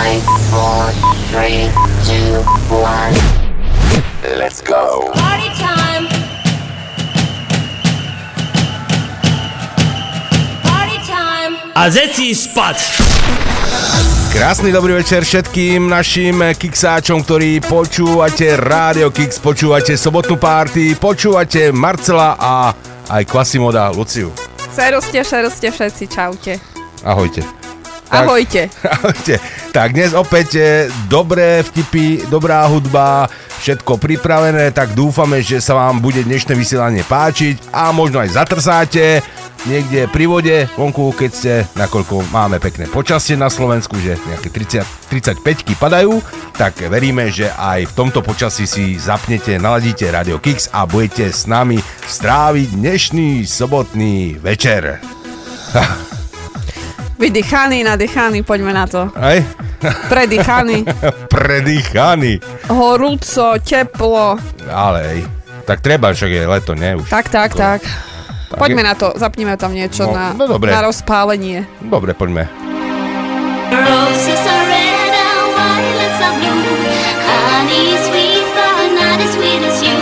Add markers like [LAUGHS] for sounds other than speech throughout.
Five, four, three, two, one. Let's go. Party time. Party time. A zeci spať! Krásny dobrý večer všetkým našim kiksáčom, ktorí počúvate Rádio Kix, počúvate sobotnú párty, počúvate Marcela a aj Kvasimoda Luciu. Seroste, šeroste všetci, čaute. Ahojte. Ahojte. [LAUGHS] Ahojte. Tak dnes opäť e, dobré vtipy, dobrá hudba, všetko pripravené, tak dúfame, že sa vám bude dnešné vysielanie páčiť a možno aj zatrsáte niekde pri vode vonku, keď ste, nakoľko máme pekné počasie na Slovensku, že nejaké 30, 35 padajú, tak veríme, že aj v tomto počasí si zapnete, naladíte Radio Kix a budete s nami stráviť dnešný sobotný večer. [LAUGHS] Vydychaný, nadýchaný, poďme na to. Aj? Predýchaný, [LAUGHS] Predýchaný. horúco, teplo. Ale ej, tak treba, však je leto, ne? Už. Tak, tak, To- tak. tak Poďme je- na to, zapnime tam niečo No, na, no dobre. na rozpálenie. Dobre, poďme. Roses are red and violets are blue. Honey is sweet, but not as sweet as you.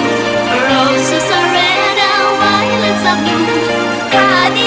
Roses are red and violets are blue. Da-di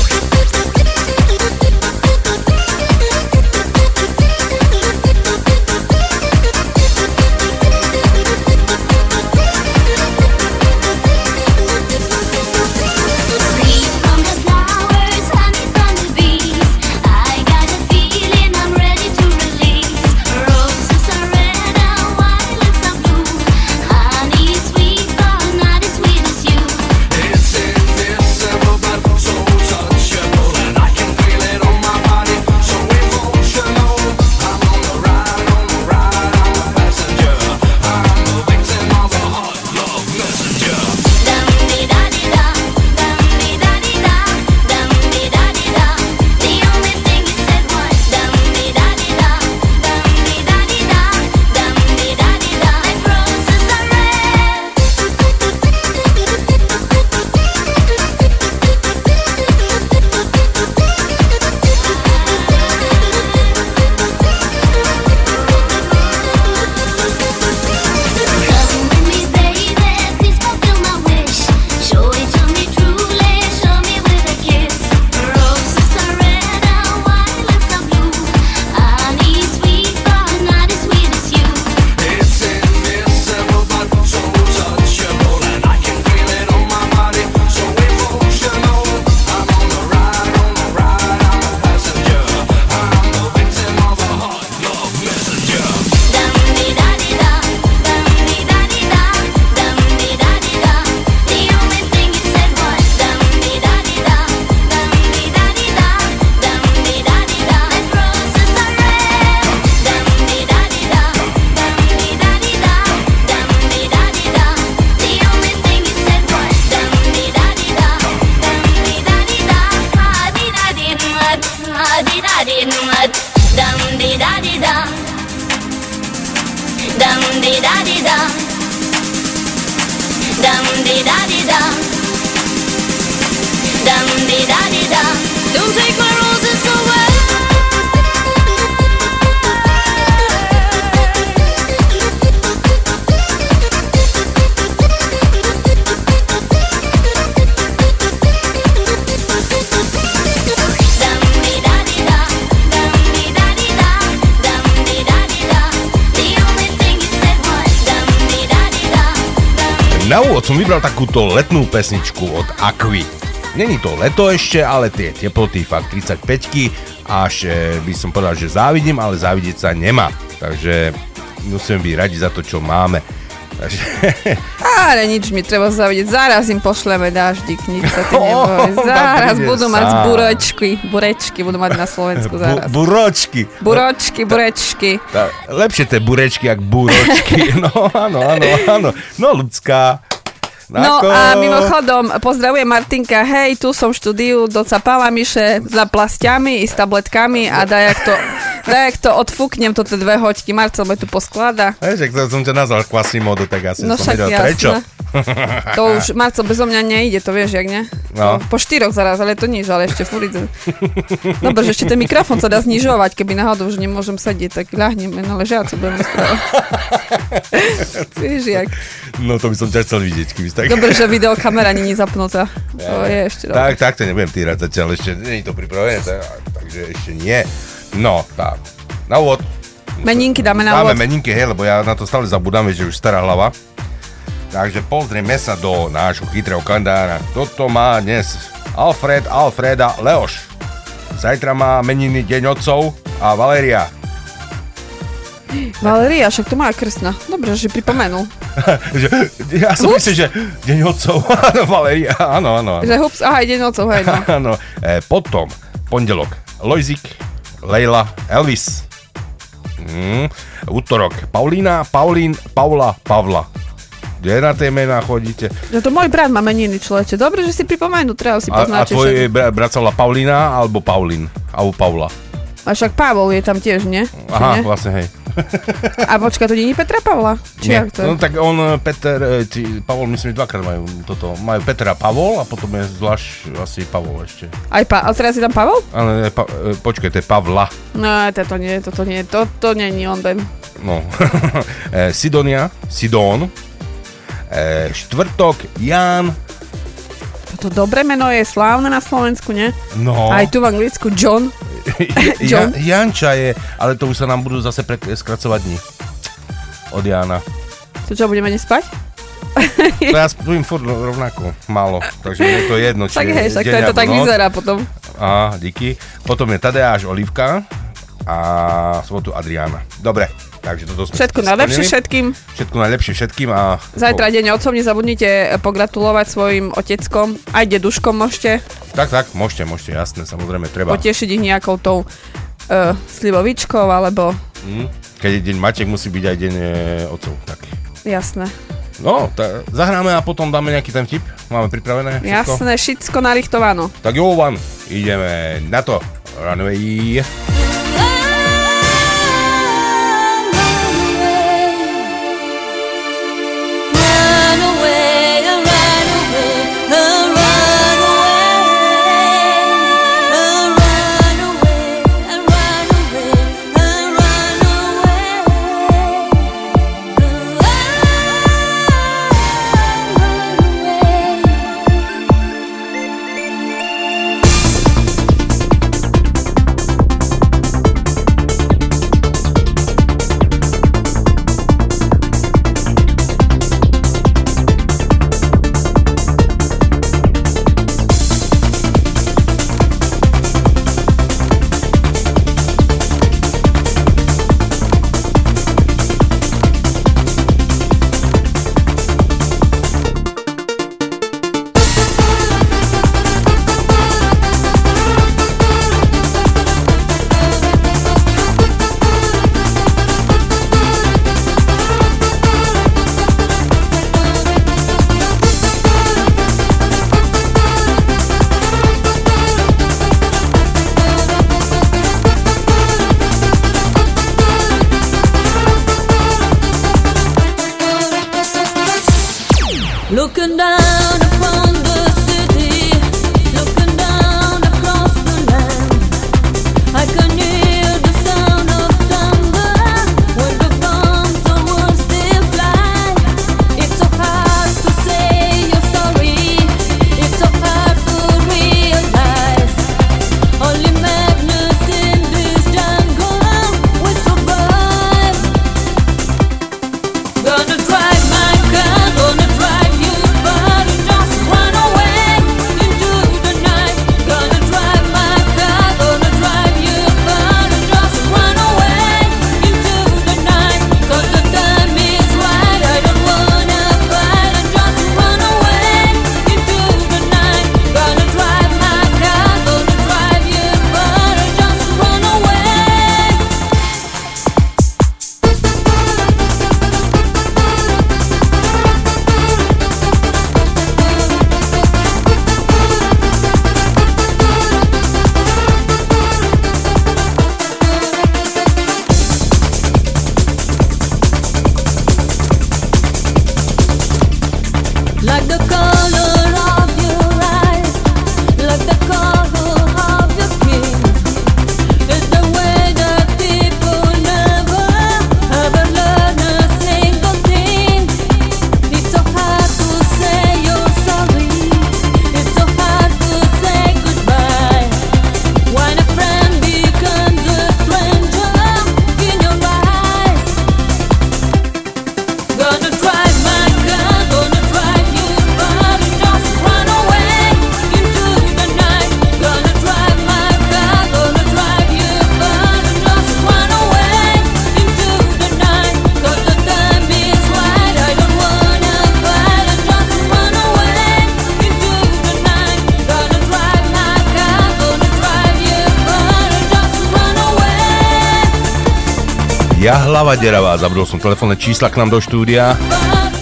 da di da. Dum di da di da. Dum som vybral takúto letnú pesničku od Aqui. Není to leto ešte, ale tie teploty fakt 35 až e, by som povedal, že závidím, ale závidieť sa nemá. Takže musíme byť radi za to, čo máme. Takže, [LAUGHS] Ale nič mi treba zavidieť. Zaraz im pošleme dáždik, nič sa ty [LAUGHS] neboj. Zaraz budú mať sám. burečky. Burečky budú mať na Slovensku bu, zaraz. buročky. Buročky, burečky. Tá, lepšie tie burečky, jak buročky. [LAUGHS] No áno, áno, áno. No ľudská. No Ako- a mimochodom, pozdravujem Martinka, hej, tu som v štúdiu, docapala Miše za plastiami i s tabletkami a dajak to Tak to odfúknem, to tie dve hoďky. Marcel ma tu posklada. Vieš, ak som ťa nazval Quasimodo, tak asi No som vedel, jasné. prečo. To už, Marcel, bezo mňa nejde, to vieš, jak ne? No. Po štyroch zaraz, ale to nič, ale ešte furt. Dobre, že ešte ten mikrofón sa dá znižovať, keby náhodou už nemôžem sedieť, tak ľahneme na ležiacu, budem rozprávať. [LAUGHS] vieš, jak. No to by som ťa chcel vidieť, keby tak... Dobre, že videokamera není zapnutá. To je ešte dobre. Tak, tak to nebudem týrať zatiaľ ešte, nie je to pripravené, tak, takže ešte nie. No, tak, na úvod. Meninky dáme na Dáme úvod. meninky, hej, lebo ja na to stále zabudám, že už stará hlava. Takže pozrieme sa do nášho chytrého kalendára. Toto má dnes Alfred, Alfreda, Leoš. Zajtra má meniny Deň otcov a Valéria. Valeria, však to moja krstná. Dobre, že pripomenul. [LAUGHS] Ja som myslel, že Deň otcov, áno, [LAUGHS] Valéria, áno, áno. áno. Že hups, aha, ide nocou, hej, no. [LAUGHS] Áno, e, potom, pondelok, Lojzik, Leila, Elvis. Mm, útorok, Paulína, Paulín, Paula, Pavla. Kde na tie mená chodíte? Že to môj brat má meniny, človeče. Dobre, že si pripomenul, treba si A, a poznáte. tvoj brat sa volá Paulína alebo Paulín? Alebo Paula? A však Pavol je tam tiež, nie? Či Aha, nie? vlastne hej. A počka, to nie je Petra Pavla? Či Nie. to je? No tak on, e, Peter, e, či, Pavol, myslím, že dvakrát majú toto. Majú Petra Pavol a potom je zvlášť asi Pavol ešte. Aj pa- ale teraz je tam Pavol? Ale e, pa, počkaj, to je Pavla. No, toto nie, toto nie, toto nie je on ben. No. [LAUGHS] Sidonia, Sidón. E, štvrtok, Jan. Toto dobré meno je slávne na Slovensku, nie? No. Aj tu v Anglicku John. [LAUGHS] ja, John. Janča je, ale to už sa nám budú zase pre, skracovať dní. Od Jana. To čo, budeme nespať? To ja spím furt rovnako, málo. Takže je to jedno, či Tak je hej, však to, je to tak noc. vyzerá potom. Á, díky. Potom je Tadeáš Olivka a sobotu Adriána. Dobre, takže toto sme Všetko najlepšie všetkým. Všetko najlepšie všetkým a... Zajtra deň otcov, nezabudnite pogratulovať svojim oteckom. Aj deduškom môžete Tak, tak, môžete, môžete, jasné, samozrejme, treba. potešiť ich nejakou tou uh, slivovičkou, alebo Hm? Keď je deň Matek, musí byť aj deň e, otcov. Tak. jasné. No, ta, zahráme a potom dáme nejaký ten vtip. Máme pripravené všetko? Jasné, všetko narichtovano. Tak Jovan, ideme na to. Runway. Jahlava Deravá. Zabudol som telefónne čísla k nám do štúdia.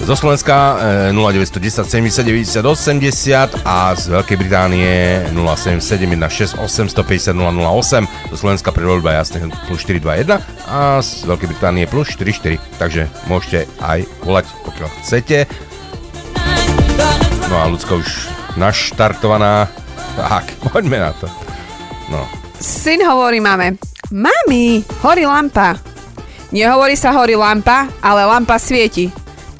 Zo Slovenska e, 0910 79 80 a z Veľkej Británie 077 16 850 008. Zo Slovenska pre voľba jasne plus 421 a z Veľkej Británie plus 44. Takže môžete aj volať, pokiaľ chcete. No a ľudská už naštartovaná. Tak, [LAUGHS] poďme na to. No. Syn hovorí mame, mami, horí lampa. Nehovorí sa horí lampa, ale lampa svieti.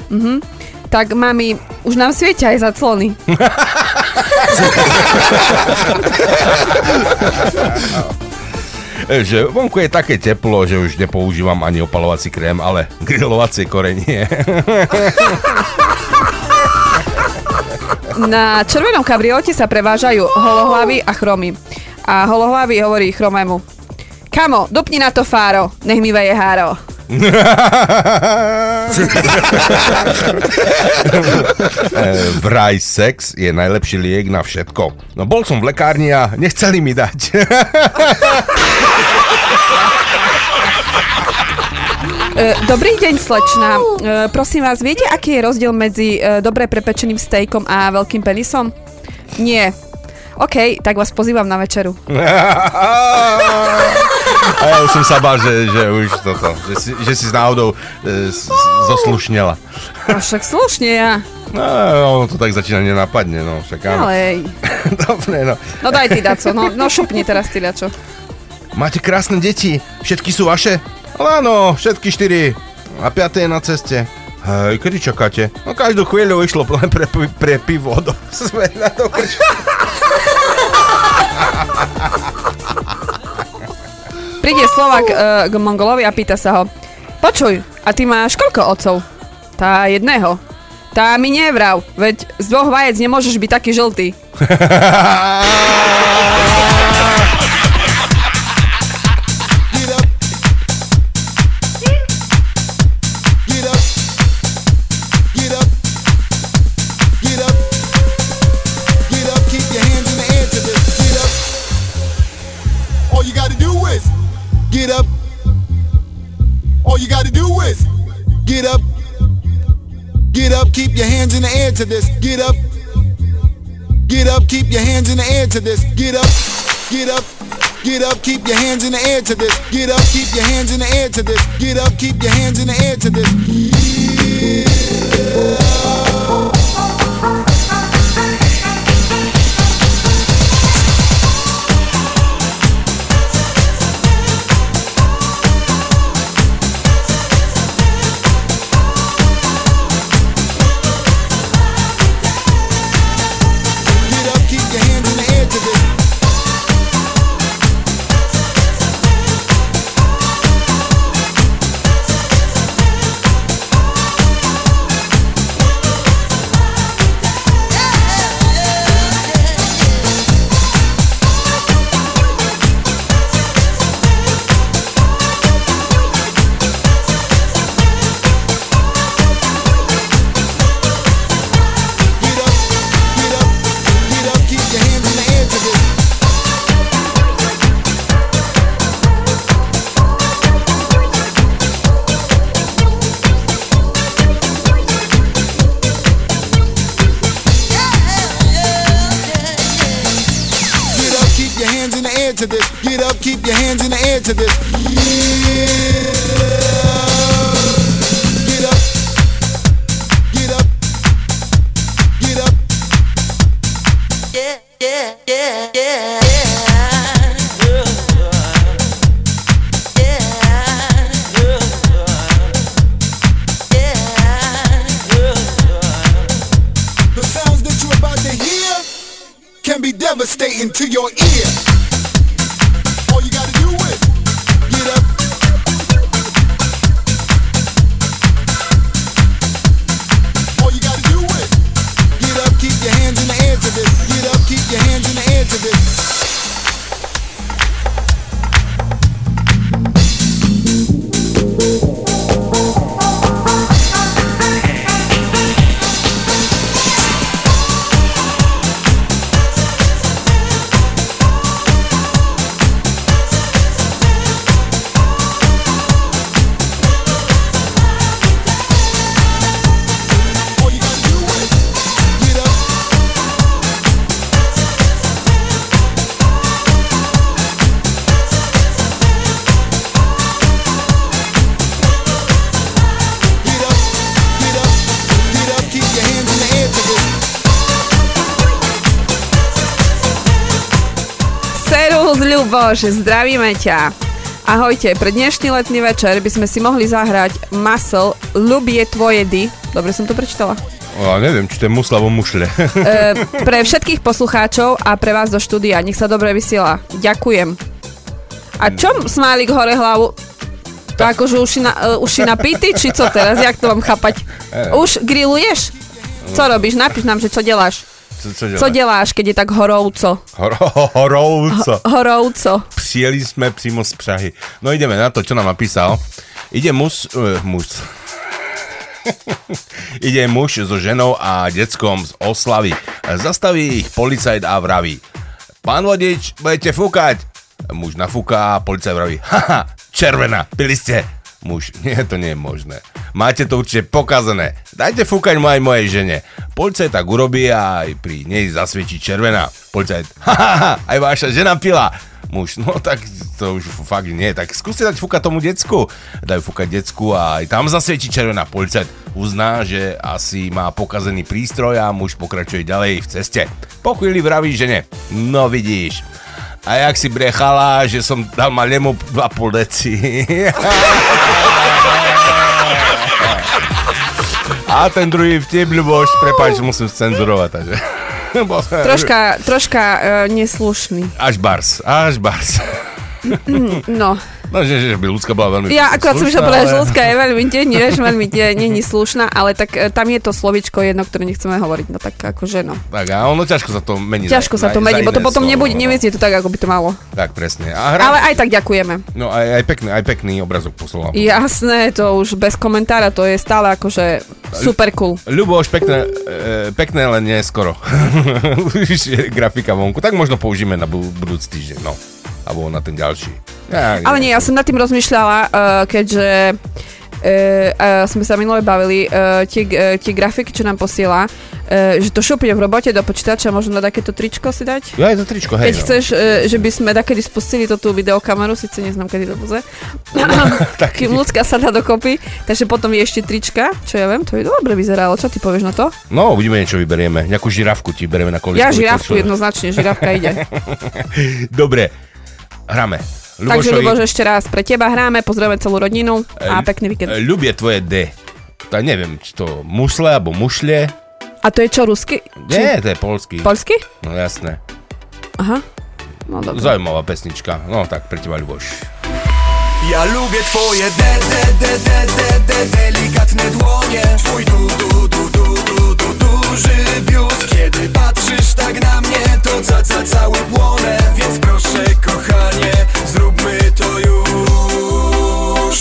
Mhm. Tak mami, už nám svietia aj zaclony. [LAUGHS] Že vonku je také teplo, že už nepoužívam ani opalovací krém, ale grilovacie korenie. [LAUGHS] Na červenom kabriote sa prevážajú holohlavy a chromy. A holohlavy hovorí chromému. Kamo, dupni na to fáro, nech mi veje háro. [LAUGHS] Vraj sex je najlepší liek na všetko. No bol som v lekárni a nechceli mi dať. [LAUGHS] E, dobrý deň, slečna. E, prosím vás, viete, aký je rozdiel medzi e, dobre prepečeným stejkom a veľkým penisom? Nie. OK, tak vás pozývam na večeru. [LAUGHS] A ja už som sa bál, že, že už toto, že si, že si s náhodou e, s- zoslušnela. A však slušne ja. No, ono to tak začína nenapadne, no však áno. Ale... [LAUGHS] Dobre, no. No daj ty, Daco, no, no šupni teraz ty, Dačo. Máte krásne deti, všetky sú vaše? Ale áno, všetky štyri. A piaté je na ceste. Hej, kedy čakáte? No každú chvíľu išlo len pre, pre, pre pivo do [LAUGHS] sme na krč. [LAUGHS] Príde Slovak e, k Mongolovi a pýta sa ho. Počuj, a ty máš koľko otcov? Tá jedného. Tá mi nevrav, veď z dvoch vajec nemôžeš byť taký žltý. [LAUGHS] get up. Get up. Keep your hands in the air to this. Get up. Get up. Keep your hands in the air to this. Get up. Get up. Get up, keep your hands in the air to this. Get up, keep your hands in the air to this. Get up, keep your hands in the air to this. Get into your ear. Ľuboš, zdravíme ťa. Ahojte, pre dnešný letný večer by sme si mohli zahrať Muscle Ľubie tvoje dy. Dobre som to prečítala. Ja neviem, či to je musla vo mušle. E, [LAUGHS] pre všetkých poslucháčov a pre vás do štúdia. Nech sa dobre vysiela. Ďakujem. A čo Smálik hore hlavu? To akože uši, na, uh, uši napity, či co teraz? Jak to mám chápať? [LAUGHS] Už grilluješ? Co robíš? Napíš nám, že čo deláš. Co, Co děláš? keď je tak horovco? Hor- horovco. Horovco. Přijeli jsme přímo z Prahy. No ideme na to, čo nám napísal. Ide mus... Uh, mus. [LAUGHS] Ide muž so ženou a deckom z oslavy. Zastaví ich policajt a vraví. Pán vodič, budete fúkať. Muž nafúka a policajt vraví. Haha, červená, pili ste. Muž, [LAUGHS] nie, to nie je možné. Máte to určite pokazané. Dajte fúkať mojej mojej žene. Policajt tak urobí a aj pri nej zasviečí červená. Policajt, [LAUGHS] haha, aj vaša žena pila. Muž, no tak to už fakt nie. Tak skúste dať fúkať tomu decku. Dajú fúkať decku a aj tam zasviečí červená. Policajt uzná, že asi má pokazený prístroj a muž pokračuje ďalej v ceste. Po chvíli vraví žene, no vidíš, a jak si brechala, že som dal malému 2,5 deci. [LAUGHS] A ten druhý vtip, Ľuboš, prepáč, musím cenzurovať. Takže. Troška, troška uh, neslušný. Až bars, až bars. No. No, že, že by ľudská bola veľmi Ja akorát som išla povedať, že ľudská je veľmi, nie, nie, veľmi nie, není slušná, ale tak e, tam je to slovičko jedno, ktoré nechceme hovoriť. No tak akože no. Tak a ono ťažko sa to mení. Ťažko za- sa to mení, bo to potom nebude, no. neviezne to tak, ako by to malo. Tak presne. A hra, Ale aj tak ďakujeme. No aj, aj, pekný, aj pekný obrazok poslal. Jasné, to už bez komentára, to je stále akože super cool. Ľuboš, pekné, e, pekné, len neskoro. [LAUGHS] Už je grafika vonku. Tak možno použijeme na bu- budúci týždeň, no. Alebo na ten ďalší. Ja, Ale nie, ja som nad tým rozmýšľala, uh, keďže uh, uh, sme sa minule bavili, uh, tie, uh, tie grafiky, čo nám posiela, uh, že to šupne v robote do počítača, možno na takéto tričko si dať? Ja je to tričko, hej. Keď no. chceš, uh, že by sme takedy spustili to tú videokameru, síce neznám, kedy to bude, [LAUGHS] kým ľudská sa dá dokopy, takže potom je ešte trička, čo ja viem, to by dobre vyzeralo, čo ty povieš na to? No, uvidíme, niečo vyberieme. Nejakú žirafku ti berieme na kolisku. Ja žirafku jednoznačne, žirafka ide. [LAUGHS] Dobre, hráme. Takže Ľubošovi, Ľuboš, ešte raz pre teba hráme, pozrieme celú rodinu a pekný víkend. e, Ľubie tvoje D. To neviem, či to musle alebo mušle. A to je čo, rusky? Nie, to je polský. Polsky? No jasné. Aha. No dobre. Zaujímavá pesnička. No tak pre teba, Ľuboš. Ja lubię twoje de, de, de, de, de, de, delikatne dłonie Twój du, du, du, du, duży biust Kiedy patrzysz tak na mnie, to ca, ca, cały płonę Więc proszę kochanie, zróbmy to już.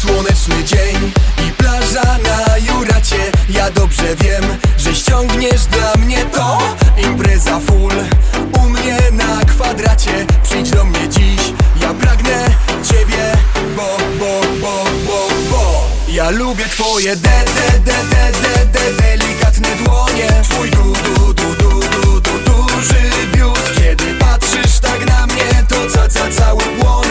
Słoneczny dzień i plaża na Juracie. Ja dobrze wiem, że ściągniesz dla mnie to. Impreza full u mnie na kwadracie. Przyjdź do mnie dziś, ja pragnę ciebie Bo, bo, bo, Ja lubię twoje de, de, de, de, de, de Delikatne dłonie. Twój du, du, du, du, du, du Duży biust. Kiedy patrzysz tak na mnie To ca, ca, cały płonę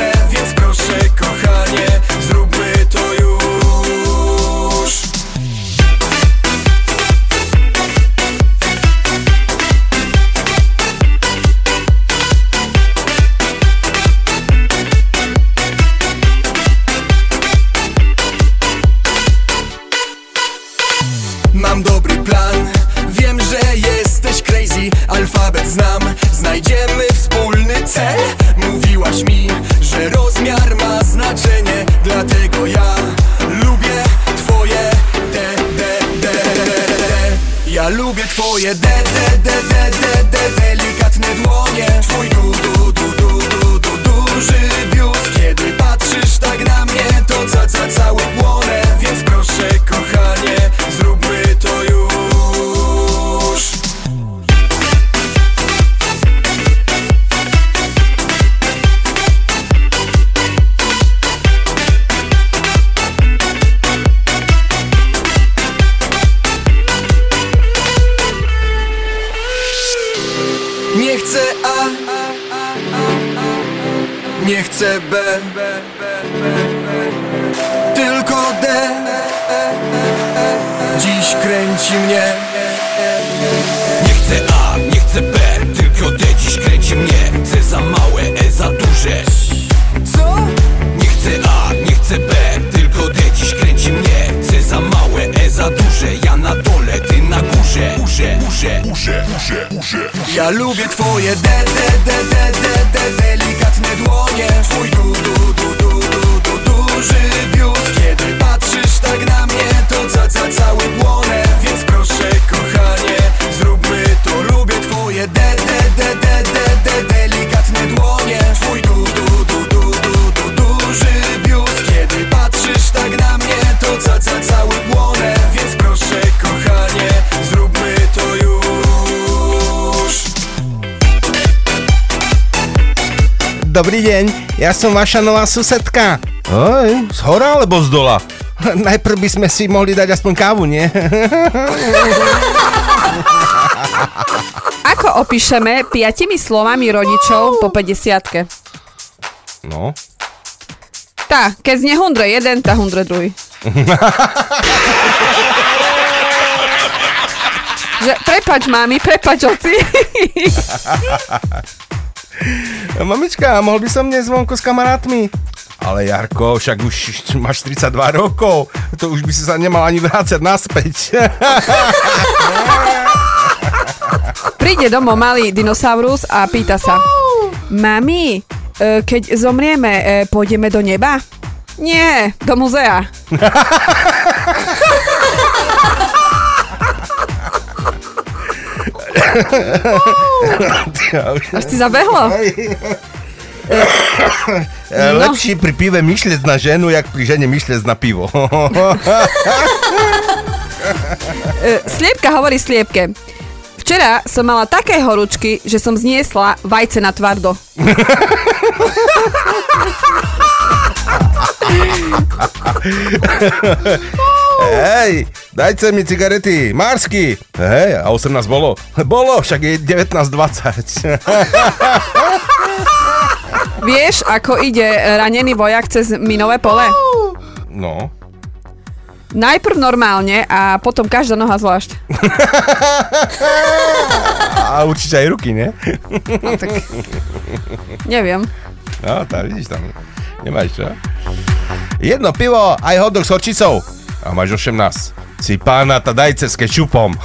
Dobrý deň, ja som vaša nová susedka. Oj, z hora alebo z dola? [LAUGHS] Najprv by sme si mohli dať aspoň kávu, nie? Ako opíšeme piatimi slovami rodičov po 50 No, Tá, keď znie hundre jeden, tá hundre druhý. [LAUGHS] Že prepač mami, prepač oci. [LAUGHS] mamička, mohol by som dnes vonku s kamarátmi? Ale Jarko, však už máš 32 rokov, to už by si sa nemal ani vrácať naspäť. [LAUGHS] Príde domov malý dinosaurus a pýta sa. Mami, e, keď zomrieme, e, pôjdeme do neba? Nie, do muzea. [LAUGHS] Až ti zabehlo? E, Lepší pri pive myšľec na ženu, jak pri žene myšľec na pivo. [LAUGHS] E, Sliepka hovorí sliepke. Včera som mala také horúčky, že som zniesla vajce na tvardo. [LAUGHS] Hej, dajte mi cigarety, Marsky. Hej, a 18 bolo? Bolo, však je 19.20. [LAUGHS] Vieš, ako ide ranený vojak cez minové pole? No, Najprv normálne a potom každá noha zvlášť. [LAUGHS] a určite aj ruky, nie? Neviem. No, tá vidíš tam. Nemáš čo? Jedno pivo, aj hotdog s horčicou. A máš 18. Si pána tá dajce s kečupom. [LAUGHS]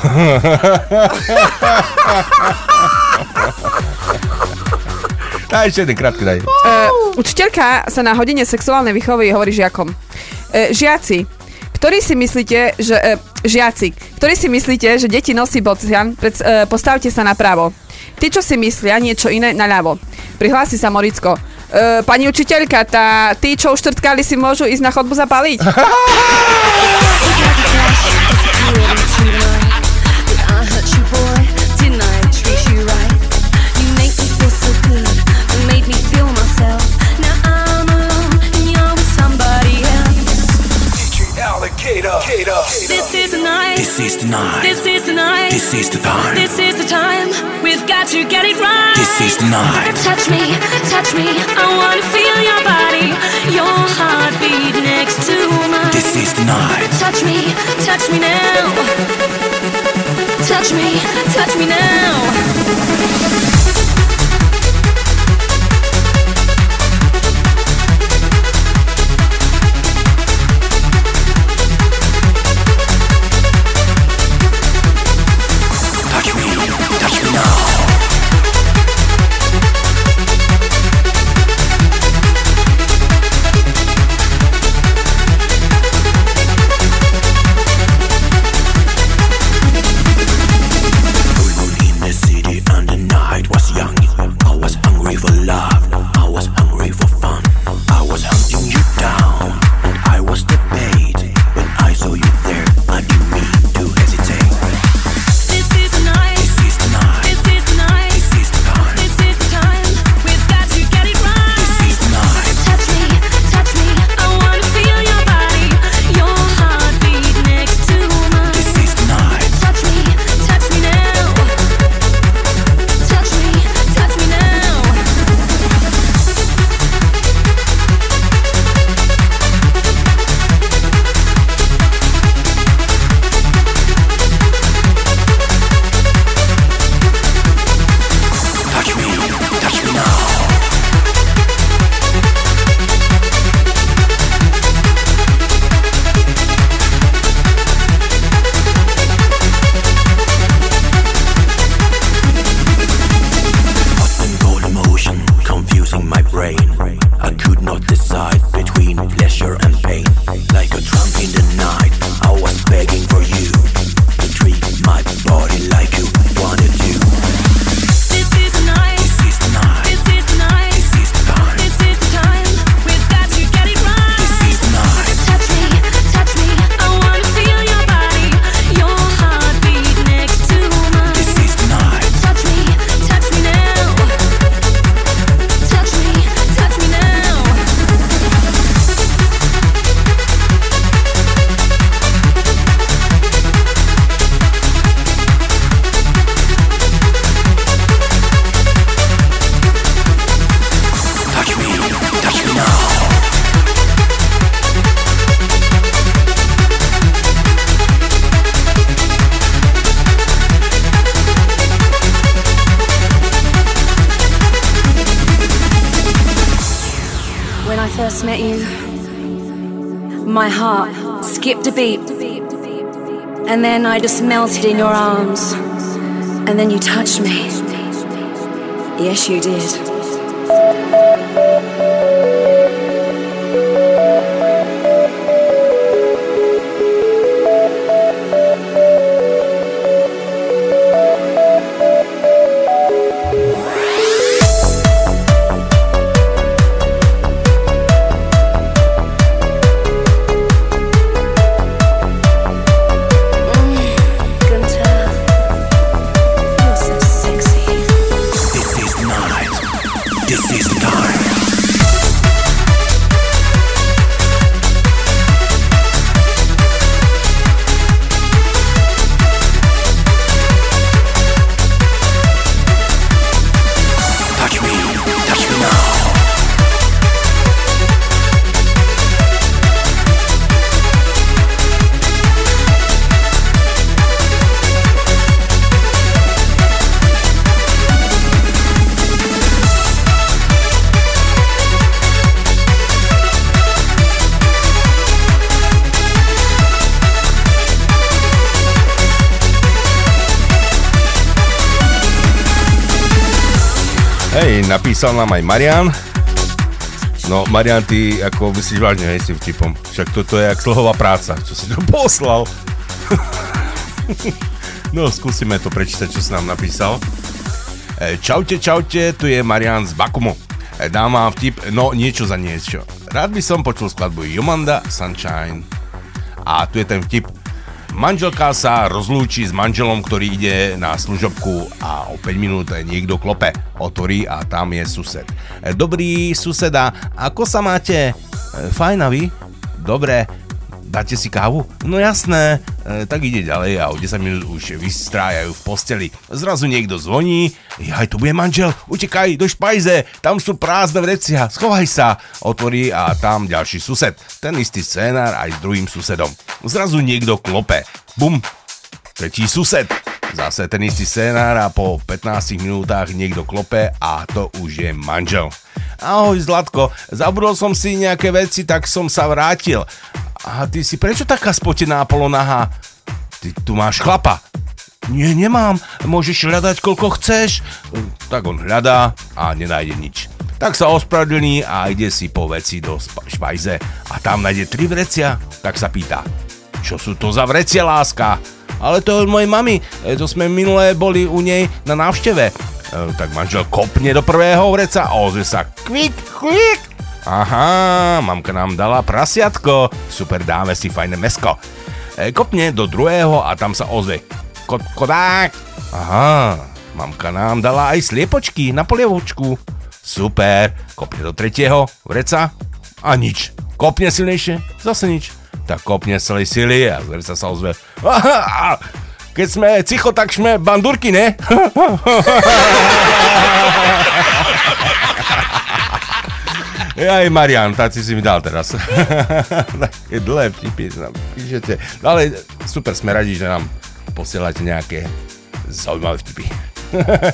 Daj ešte jeden krátky daj. Uh, učiteľka sa na hodine sexuálnej výchovy hovorí žiakom. Uh, žiaci, ktorí si myslíte, že... Uh, žiaci, ktorí si myslíte, že deti nosí bocian, pred, uh, postavte sa napravo. Tí, čo si myslia niečo iné, naľavo. Prihlási sa Moricko. Uh, pani učiteľka, tá, tí, čo už štrtkali, si môžu ísť na chodbu zapaliť? [LAUGHS] This is. This is the night. This is the night. This is the time. This is the time. We've got to get it right. This is the night. Touch me, touch me. I wanna feel your body, your heartbeat next to mine. This is the night. Touch me, touch me now. Touch me, touch me now. I just melted in your arms. And then you touched me. Yes, you did. Napísal nám aj Marian. No, Marian, ty ako myslíš vážne, hej, s tým vtipom. Však toto je jak slohová práca, čo si to [LAUGHS] poslal. no, skúsime to prečítať, čo si nám napísal. E, Čaute, čaute, tu je Marian z Bakumu. E, Dám vám vtip, no niečo za niečo. Rád by som počul skladbu Yomanda Sunshine. A tu je ten vtip. Manželka sa rozlúči s manželom, ktorý ide na služobku a o 5 minút niekto klope, otvorí a tam je sused. Dobrý suseda, ako sa máte? E, Fajn a vy? Dobre, dáte si kávu? No jasné, e, tak ide ďalej a o 10 minút už vystrájajú v posteli. Zrazu niekto zvoní, jaj, to bude manžel, utekaj do špajze, tam sú prázdne vrecia, schovaj sa. Otvorí a tam ďalší sused. Ten istý scénár aj s druhým susedom. Zrazu niekto klope. Bum, tretí sused. Zase ten istý scénár a po 15 minútach niekto klope a to už je manžel. Ahoj Zlatko, zabudol som si nejaké veci, tak som sa vrátil. A ty si prečo taká spotená polonaha? Ty tu máš chlapa. Nie, nemám. Môžeš hľadať koľko chceš. Tak on hľadá a nenájde nič. Tak sa ospravedlní a ide si po veci do špajze a tam nájde tri vrecia. Tak sa pýta, čo sú to za vrecia, láska? Ale to od mojej mamy, e, to sme minulé boli u nej na návšteve. E, tak manžel kopne do prvého vreca a ozve sa kvik, kvik. Aha, mamka nám dala prasiatko. Super, dáme si fajné mesko. E, kopne do druhého a tam sa ozve. Ko- kodák. Aha, mamka nám dala aj sliepočky na polievočku. Super, kopne do tretieho, vreca a nič. Kopne silnejšie, zase nič. Tak kopne celej sily a z vreca sa ozve. Keď sme cicho, tak sme bandurky, ne? [LAUGHS] Aj Marian, tak si mi dal teraz. [LAUGHS] Také dlhé vtipy nám píšete. No ale super, sme radi, že nám posielate nejaké zaujímavé vtipy.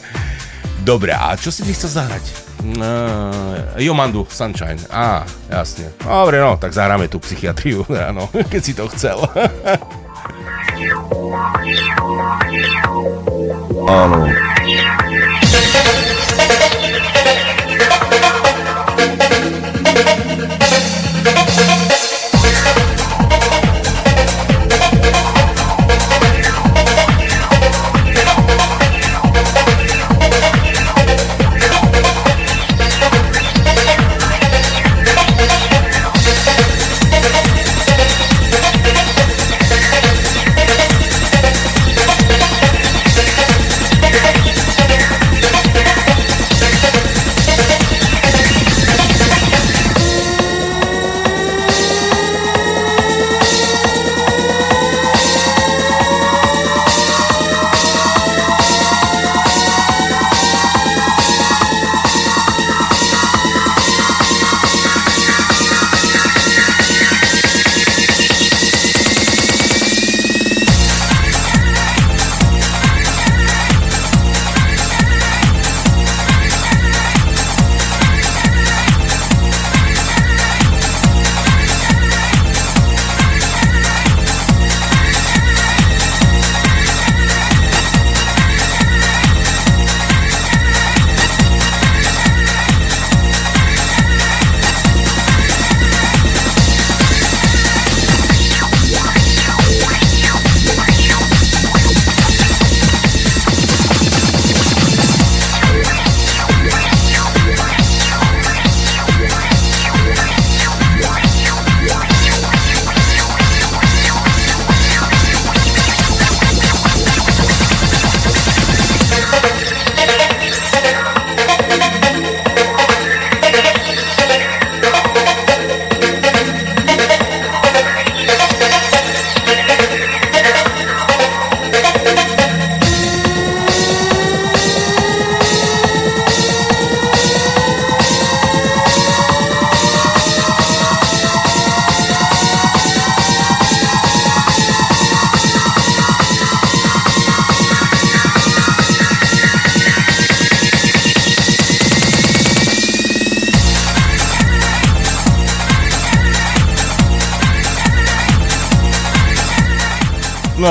[LAUGHS] Dobre, a čo si ty chcel zahrať? Uh, Jomandu, Sunshine. Á, jasne. Dobre, no, tak zahráme tú psychiatriu, [LAUGHS] áno, keď si to chcel. [LAUGHS] Áno.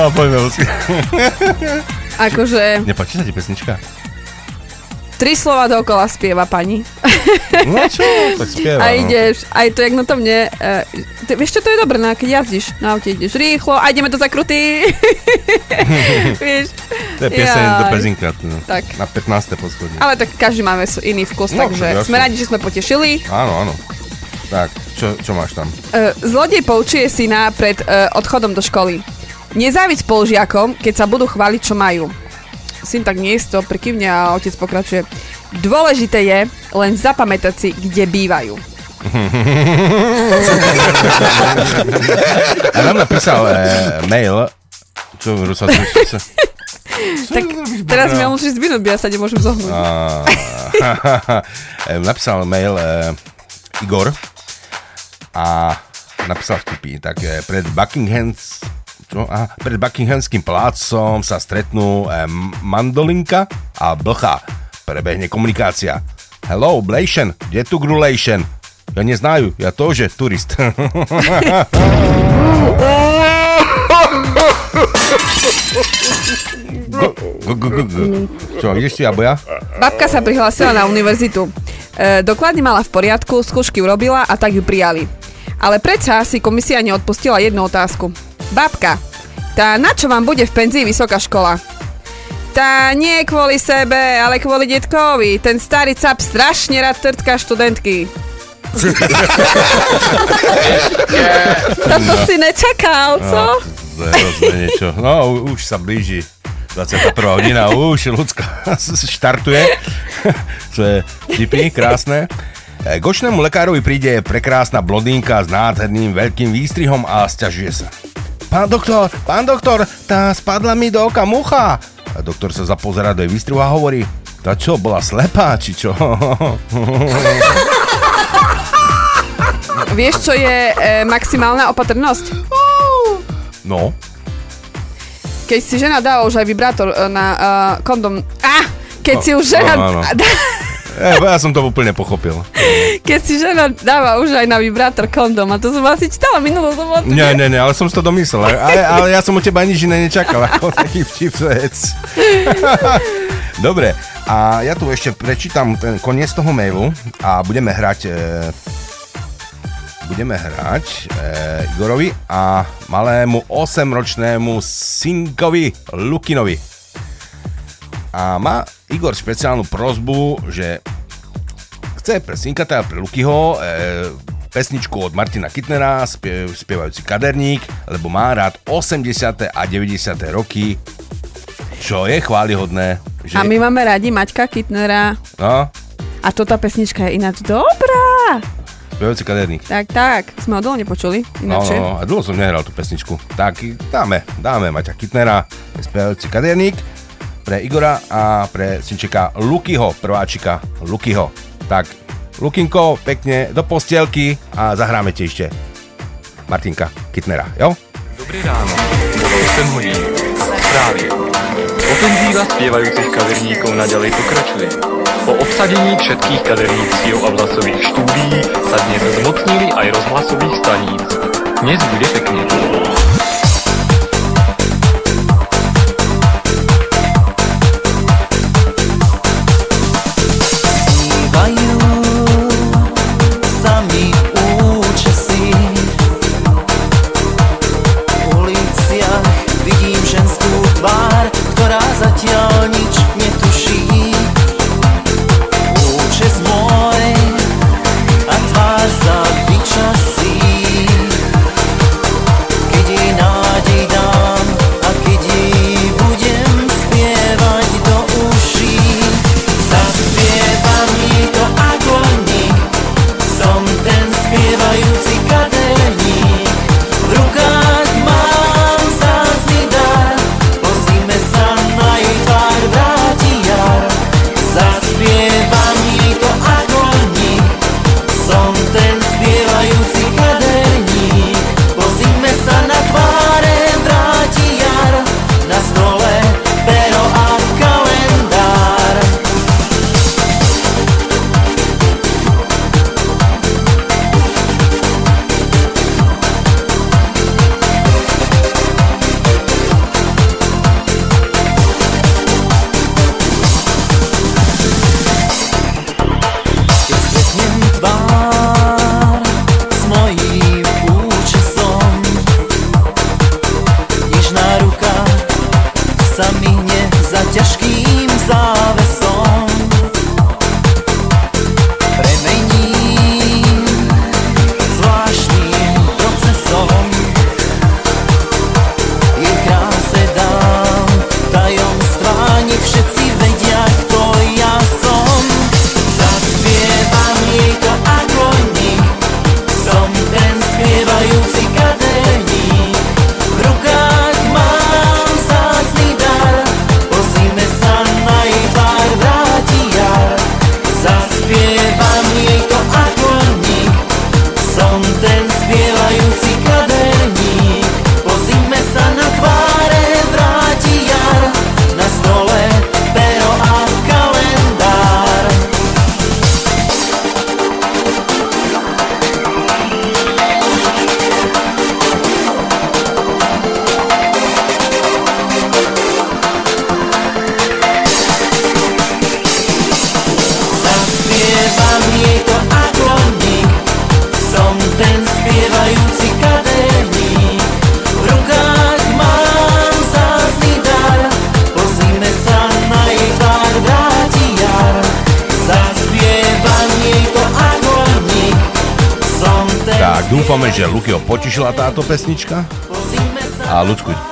No, poďme, Luci. Akože Nepáči sa ti pesnička? tri slova dookola spieva pani. No čo, tak spieva. A no. ideš, aj to jak na to mne, uh, ty, vieš čo, to je dobré, no, keď jazdíš na aute, ideš rýchlo a ideme to zakrutý. [LAUGHS] vieš, To je pieseň do. Pezinka. No. Tak. Na 15. poschodie. ale tak každý máme iný vkus, No, takže sme radi, že sme potešili. Áno, áno. Tak, čo, čo máš tam? Uh, zlodej poučuje syna pred uh, odchodom do školy. Nezávidť spolužiakom, keď sa budú chváliť, čo majú. Syn tak miesto prikývne a otec pokračuje. Dôležité je len zapamätať si, kde bývajú. [LAUGHS] A nám napísal e, mail, čo sa [LAUGHS] Tak teraz mi musíš zdvihnúť, bo ja sa nemôžem zohnúť. [LAUGHS] a, e, napísal mail e, Igor a napísal vtipy, tak e, pred Buckinghams čo? Aha, pred Buckinghamským palácom sa stretnú e, Mandolinka a Blcha. Prebehne komunikácia. Hello, Blation, kde tu Grulation? Ja neznajú, ja tože turist. Go. Čo, ideš si, alebo ja? Babka sa prihlásila na univerzitu. E, dokladne mala v poriadku, skúšky urobila a tak ju prijali. Ale predsa si komisia neodpustila jednu otázku. Babka, tá na čo vám bude v penzii vysoká škola? Tá nie kvôli sebe, ale kvôli detkovi. Ten starý cap strašne rád trtká študentky. Toto si nečakal, co? Rozumie niečo. No, u- už sa blíži 21. hodina, už ľudská [LAUGHS] štartuje. [LAUGHS] Čo je vtipy, krásne. E, K očnému lekárovi príde prekrásna blondínka s nádherným veľkým výstrihom a sťažuje sa. Pán doktor, pán doktor, tá spadla mi do oka mucha. A doktor sa zapozerá do jej výstrihu a hovorí, tá čo, bola slepá, či čo? Vieš, čo je e, maximálna opatrnosť? No, Keď si žena dá už aj vibrátor e, na uh, kondom... Ah! Keď No, si už žena... áno, áno. Dá, ja, ja som to úplne pochopil. keď si žena dáva už aj na vibrátor kondom, a to som asi čítala minulú sobotu. Nie, nie, nie, ale som si to domyslel. Ale, ale ja som od teba nič iné nečakal, ako [LAUGHS] taký vtipec. [LAUGHS] Dobre, a ja tu ešte prečítam ten koniec toho mailu a budeme hrať e, budeme hrať e, Igorovi a malému 8-ročnému synkovi Lukinovi. A má Igor špeciálnu prozbu, že chce pre synka, teda pre Lukyho, e, pesničku od Martina Kitnera, spie, spievajúci kaderník, lebo má rád 80. a 90. roky, čo je chválihodné. Že, A my máme radi Maťka Kitnera. No, A to tá pesnička je ináč dobrá. spievajúci kaderník. Tak, tak. Sme ho dlho nepočuli. No, Ináč. no, a dlho som nehral tú pesničku. Tak dáme, dáme Maťa Kitnera, spievajúci kaderník pre Igora a pre synčeka Lukyho, prváčika Lukyho. Tak, Lukinko, pekne do postielky a zahráme ti ešte Martinka Kitnera, jo? Dobrý ráno, bolo 8 hodín. Správy. Ofenzíva spievajúcich kaderníkov naďalej pokračuje. Po obsadení všetkých kaderníctiev a vlasových štúdií sa dnes zmocnili aj rozhlasových staníc. Dnes bude pekne.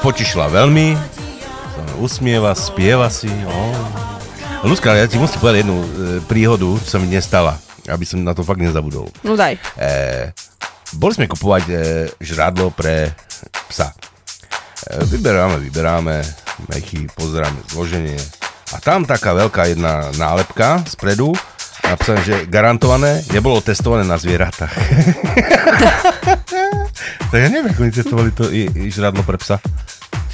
Potišila veľmi. Usmieva, spieva si. Oh. Ja ti musím povedať jednu e, príhodu, čo sa mi dnes stala, aby som na to fakt nezabudol. No daj. E, boli sme kupovať e, žradlo pre psa. E, vyberáme, vyberáme, mechy, pozeráme zloženie. A tam taká veľká jedna nálepka spredu, napísané, že garantované, nebolo testované na zvieratách. [LAUGHS] tak ja neviem, ako oni testovali to i, i žradlo pre psa.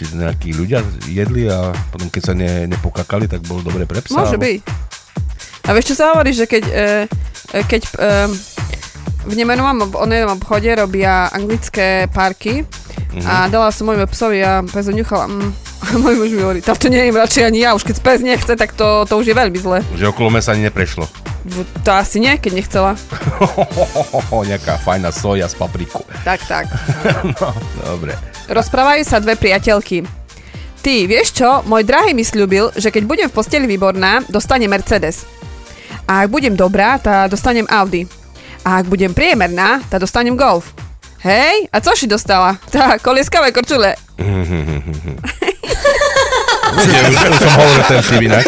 Či to nejakí ľudia jedli a potom keď sa ne, nepokakali, tak bolo dobre pre psa. Môže alebo- byť. A vieš, čo sa hovorí, že keď, e, e, keď e, v nemenovom onom obchode robia anglické parky Mhm. a dala som môjmu psovi a pes ho ňuchal mm, a môj muž mi hovorí, táto nejem radšej ani ja, už keď pes nechce, tak to, to už je veľmi zle. Že okolo mesa ani neprešlo. To asi nie, keď nechcela. Nejaká fajná soja z papriku. Tak, tak. No, dobre. Rozprávajú sa dve priateľky. Ty, vieš čo? Môj drahý mi slúbil, že keď budem v posteli výborná, dostane Mercedes. A ak budem dobrá, tá dostanem Audi. A ak budem priemerná, tá dostanem Golf. Hej, a co si dostala? Tá, kolieskavé korčule. [LAUGHS] Viete, už, už som hovoril ten vtip inak.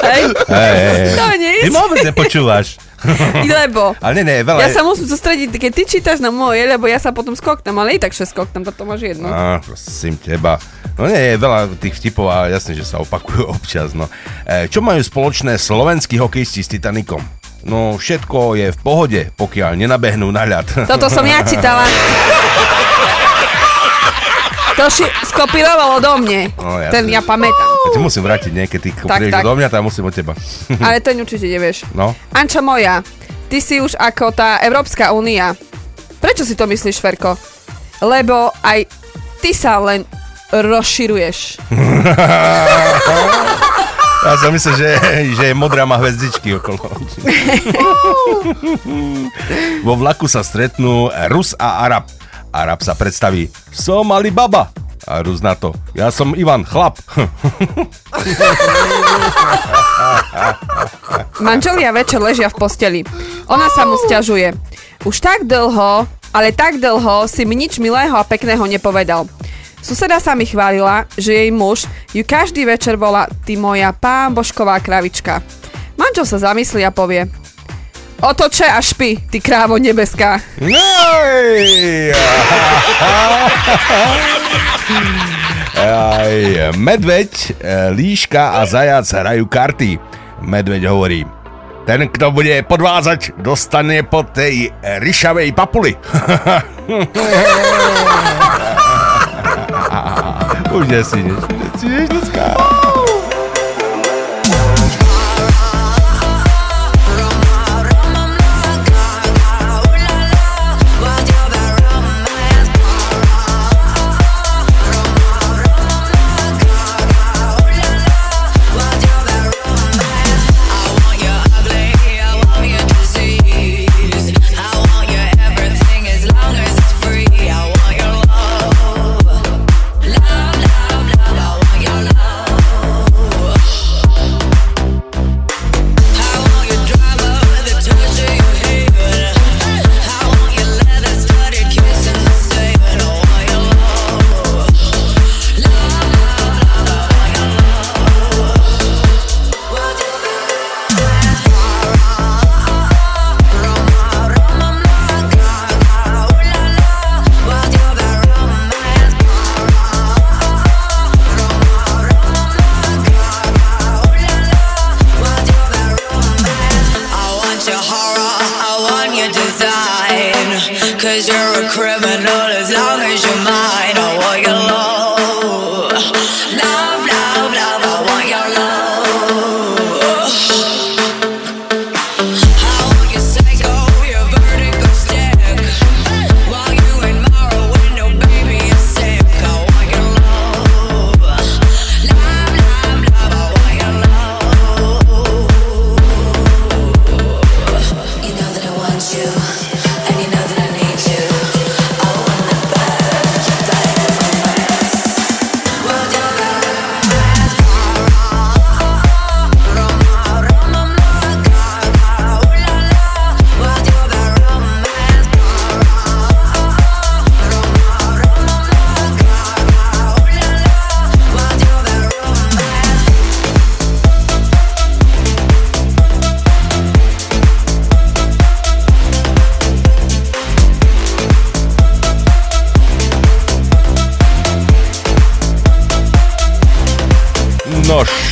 Hej, Hej, to nič. Ty ma vôbec nepočúvaš. [LAUGHS] Lebo Ale nie, nie, veľa... ja sa musím sústrediť, keď ty čítaš na moje, lebo ja sa potom skoknem, ale i tak 6 skoknem, toto máš jedno. Á, prosím teba. No nie, je veľa tých vtipov a jasne, že sa opakujú [LAUGHS] občas. No. E, čo majú spoločné slovenskí hokejisti s Titanikom? No všetko je v pohode, pokiaľ nenabehnú na ľad. Toto som ja čítala. [LAUGHS] To si skopírovalo do mne. No, jasne. Ten ja pamätám. Ja ti musím vrátiť niekedy, keď Tak, prídeš tak. do mňa, tak musím od teba. [LAUGHS] Ale ten určite nevieš. No. Anča moja, ty si už ako tá Európska únia. Prečo si to myslíš, Ferko? Lebo aj ty sa len rozširuješ. [LAUGHS] Ja som myslel, že, že je modrá má hvezdičky okolo. [LAUGHS] Vo vlaku sa stretnú Rus a Arab. Arab sa predstaví, som Ali Baba. A Rus na to, ja som Ivan, chlap. [LAUGHS] Manželia večer ležia v posteli. Ona sa mu stiažuje. Už tak dlho, ale tak dlho si mi nič milého a pekného nepovedal. Suseda sa mi chválila, že jej muž ju každý večer volá ty moja pán Božková kravička. Manžel sa zamyslí a povie Otoče a špi, ty krávo nebeská. Nej! Aj, medveď, e, líška a zajac hrajú karty. Medveď hovorí, ten, kto bude podvázať, dostane po tej ryšavej papuli. [LAUGHS] Už nesídeš. Nesídeš dneska. I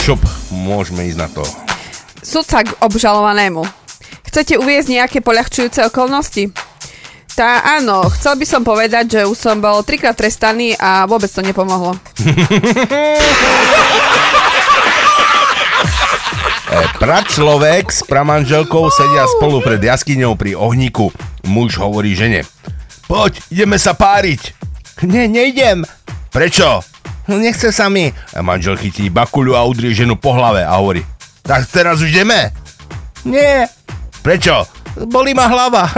šup, môžeme ísť na to. Sudca k obžalovanému. Chcete uviezť nejaké poľahčujúce okolnosti? Tá áno, chcel by som povedať, že už som bol trikrát trestaný a vôbec to nepomohlo. [LAUGHS] E, pračlovek s pramanželkou sedia spolu pred jaskyňou pri ohníku. Muž hovorí žene. Poď, ideme sa páriť. Ne, nejdem. Prečo? No nechce sa mi. A manžel chytí bakuľu a udrie ženu po hlave a hovorí. Tak teraz už ideme. Nie, Prečo? Bolí ma hlava. [LAUGHS]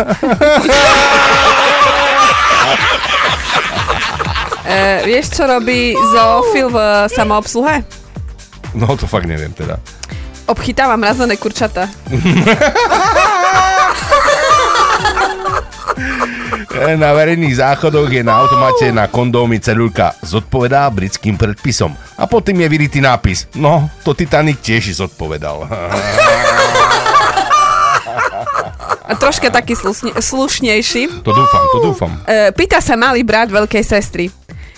E, vieš, čo robí zoofil v samoobsluhe? No to fakt neviem teda. Obchytáva mrazené kurčata. [LAUGHS] Na verejných záchodoch je na automate na kondómy celulka zodpovedá britským predpisom. A pod tým je vyritý nápis. No, to Titanic tiež zodpovedal. A troška taký slusne, slušnejší. To dúfam, to dúfam. E, pýta sa malý brat veľkej sestry.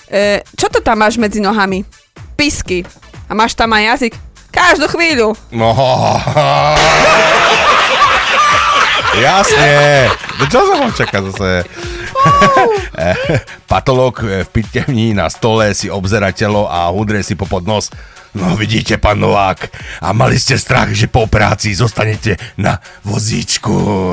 E, čo to tam máš medzi nohami? Pisky. A máš tam aj jazyk? Každú chvíľu. No. Jasne. No čo sa mám čakať zase? [LAUGHS] Patológ v pitevní na stole si obzera telo a hudre si popod nos. No vidíte, pán Novák, a mali ste strach, že po operácii zostanete na vozíčku.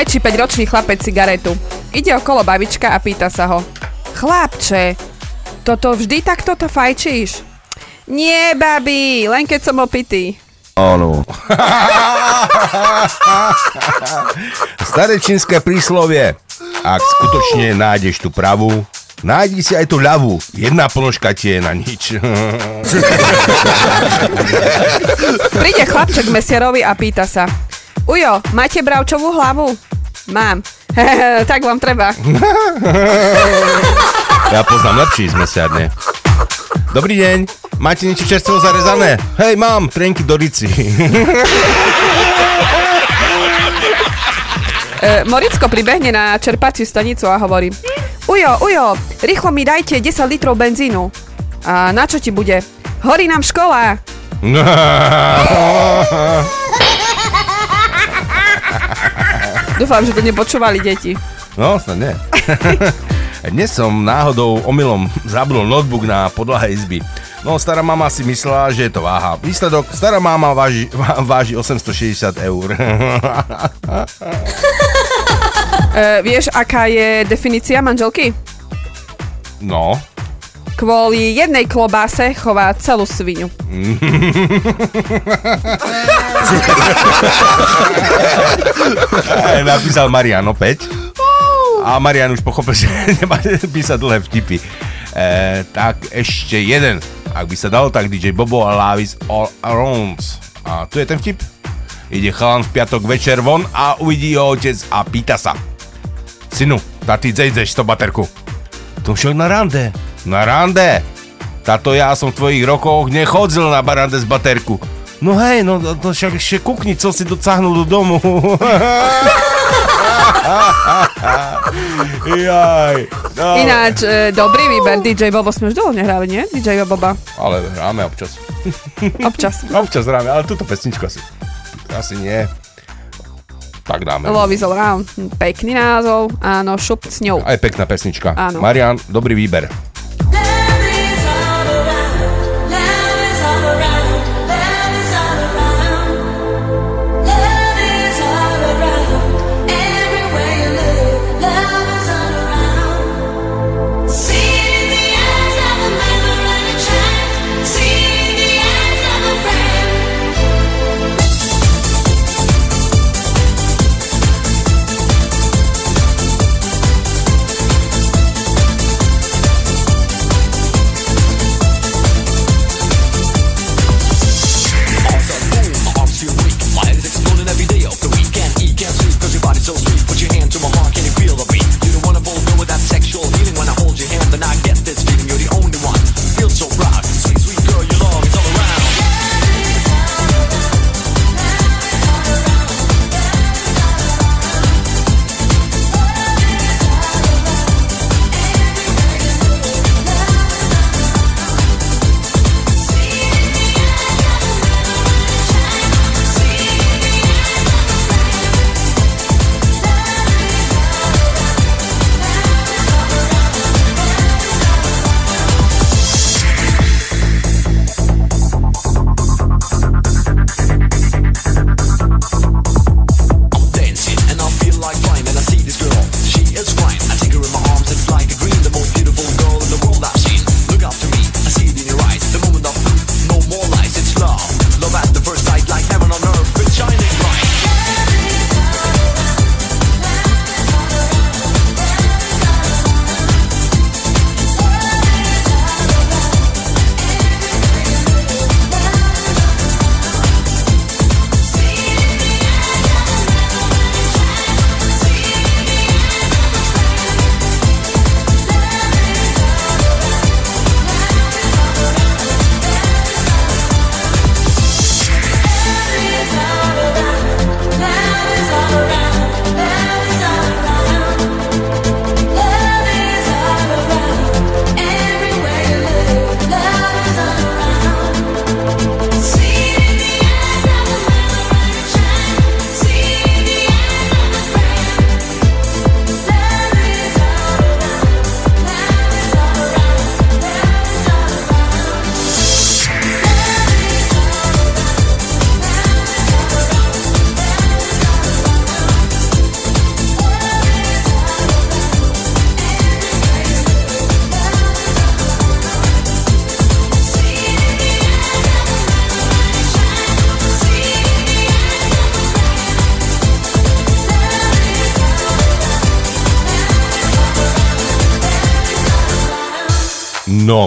Fajči 5-ročný chlapec cigaretu. Ide okolo babička a pýta sa ho. Chlapče, toto vždy takto to fajčíš? Nie, babi, len keď som opitý. Áno. Staré čínske príslovie. Ak skutočne nájdeš tú pravú, nájdi si aj tú ľavú. Jedna ponožka ti je na nič. Príde chlapček mesiarovi a pýta sa. Ujo, máte bravčovú hlavu? Mám. [LAUGHS] tak vám treba. [LAUGHS] Ja poznám lepší z mesiarne. Dobrý deň, máte niečo čerstvo zarezané? Hej, mám, trenky do rici. [LAUGHS] E, Moricko pribehne na čerpaciu stanicu a hovorí Ujo, Ujo, rýchlo mi dajte 10 litrov benzínu. A na čo ti bude? Horí nám škola. Dúfam, že to nepočúvali deti. No, snad nie. [LAUGHS] Dnes som náhodou omylom zabudol notebook na podlahe izby. No, stará mama si myslela, že je to váha. Výsledok, stará mama váži, vá- váži 860 eur. [LAUGHS] E, vieš, aká je definícia manželky? No. Kvôli jednej klobáse chová celú svinu. [LAUGHS] Napísal Marian opäť. A Marian už pochopil, [LAUGHS] že nemá písať dlhé vtipy. E, tak ešte jeden. Ak by sa dalo, tak DJ Bobo a Lavis All Around. A tu je ten vtip. Ide chalan v piatok večer von a uvidí ho otec a pýta sa. Synu, tati zejdeš to baterku. To šiel na rande. Na rande? Tato ja som v tvojich rokoch nechodzil na barande z baterku. No hej, no to, to však ešte kukni, co si docáhnul do domu. [LAUGHS] Jaj. No. Ináč, e, dobrý výber. DJ Bobo sme už dlho nehrali, nie? DJ Boba. Ale hráme občas. Občas. [LAUGHS] Občas hráme, ale túto pesničku asi. Asi nie. Tak dáme. Love is all around. Pekný názov. Áno, šup s ňou. Aj pekná pesnička. Áno. Marian, dobrý výber.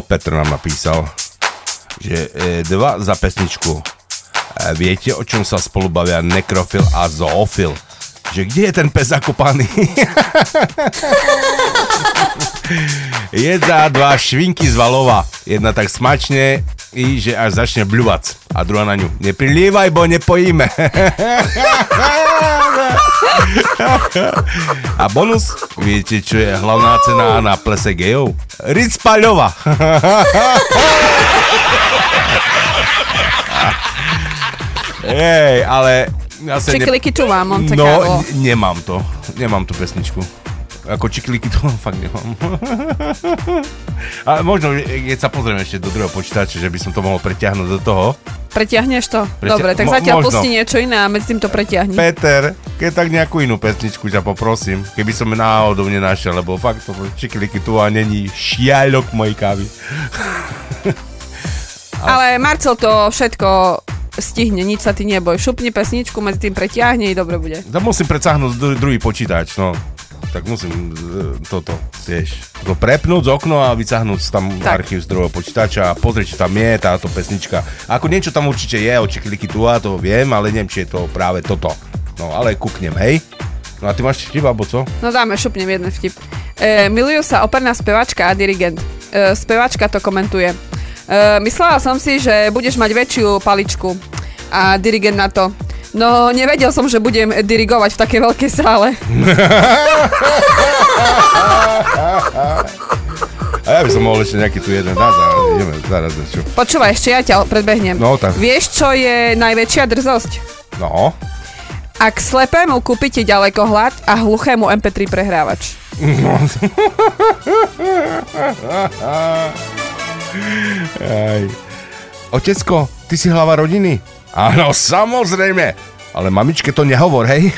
Petr nám napísal, že e, dva za pesničku. E, viete, o čom sa spolu bavia nekrofil a zoofil? Že kde je ten pes zakopaný? [LAUGHS] Jedna, dva švinky z valova. Jedna tak smačne, i že až začne bľuvac. A druhá na ňu. Neprilievaj, bo nepojíme. [LAUGHS] A bonus, viete, čo je hlavná cena na plese gejov? Ric Paľova. Ej, ale... Ja sa ne- Čikiliky tu mám, Monte No, nemám to. Nemám tú pesničku. Ako čikliky to fakt nemám. [LAUGHS] Ale možno, keď sa pozrieme ešte do druhého počítača, že by som to mohol preťahnuť do toho. Pretiahneš to? Pretia- Dobre, tak mo- zatiaľ možno. pusti niečo iné a medzi tým to pretiahni. Peter, keď tak nejakú inú pesničku ťa poprosím, keby som náhodou nenašiel, lebo fakt to čikliky tu a není šialok mojej kávy. [LAUGHS] Ale Marcel to všetko stihne, nič sa ty neboj. Šupni pesničku, medzi tým pretiahne i dobre bude. To musím dru- druhý počítač, no. Tak musím e, toto, vieš, to prepnúť z okno a vycáhnuť tam Tak. archív z druhého počítača a pozrieť, či tam je táto pesnička. Ako niečo tam určite je, o čikliky tu a to viem, ale neviem, či je to práve toto. No, ale kúknem, hej. No a ty máš vtip, alebo co? No dáme, šupnem jeden vtip. E, milujú sa operná spevačka a dirigent. E, spevačka to komentuje. E, myslela som si, že budeš mať väčšiu paličku. A dirigent na to. No, nevedel som, že budem dirigovať v takej veľkej sále. A ja by som mohol ešte nejaký tu jeden dať, ideme zaraz čo. Počúvaj, ešte ja ťa predbehnem. No, tak. Vieš, čo je najväčšia drzosť? No. Ak slepému kúpite ďalekohľad a hluchému MP3 prehrávač. [LAUGHS] Aj. Otecko, ty si hlava rodiny? Áno, samozrejme. Ale mamičke to nehovor, hej? [LAUGHS]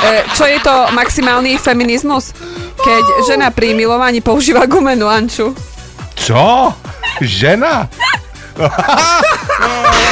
E, čo je to maximálny feminizmus? Keď žena pri milovaní používa gumenú anču. Čo? Žena? [LAUGHS]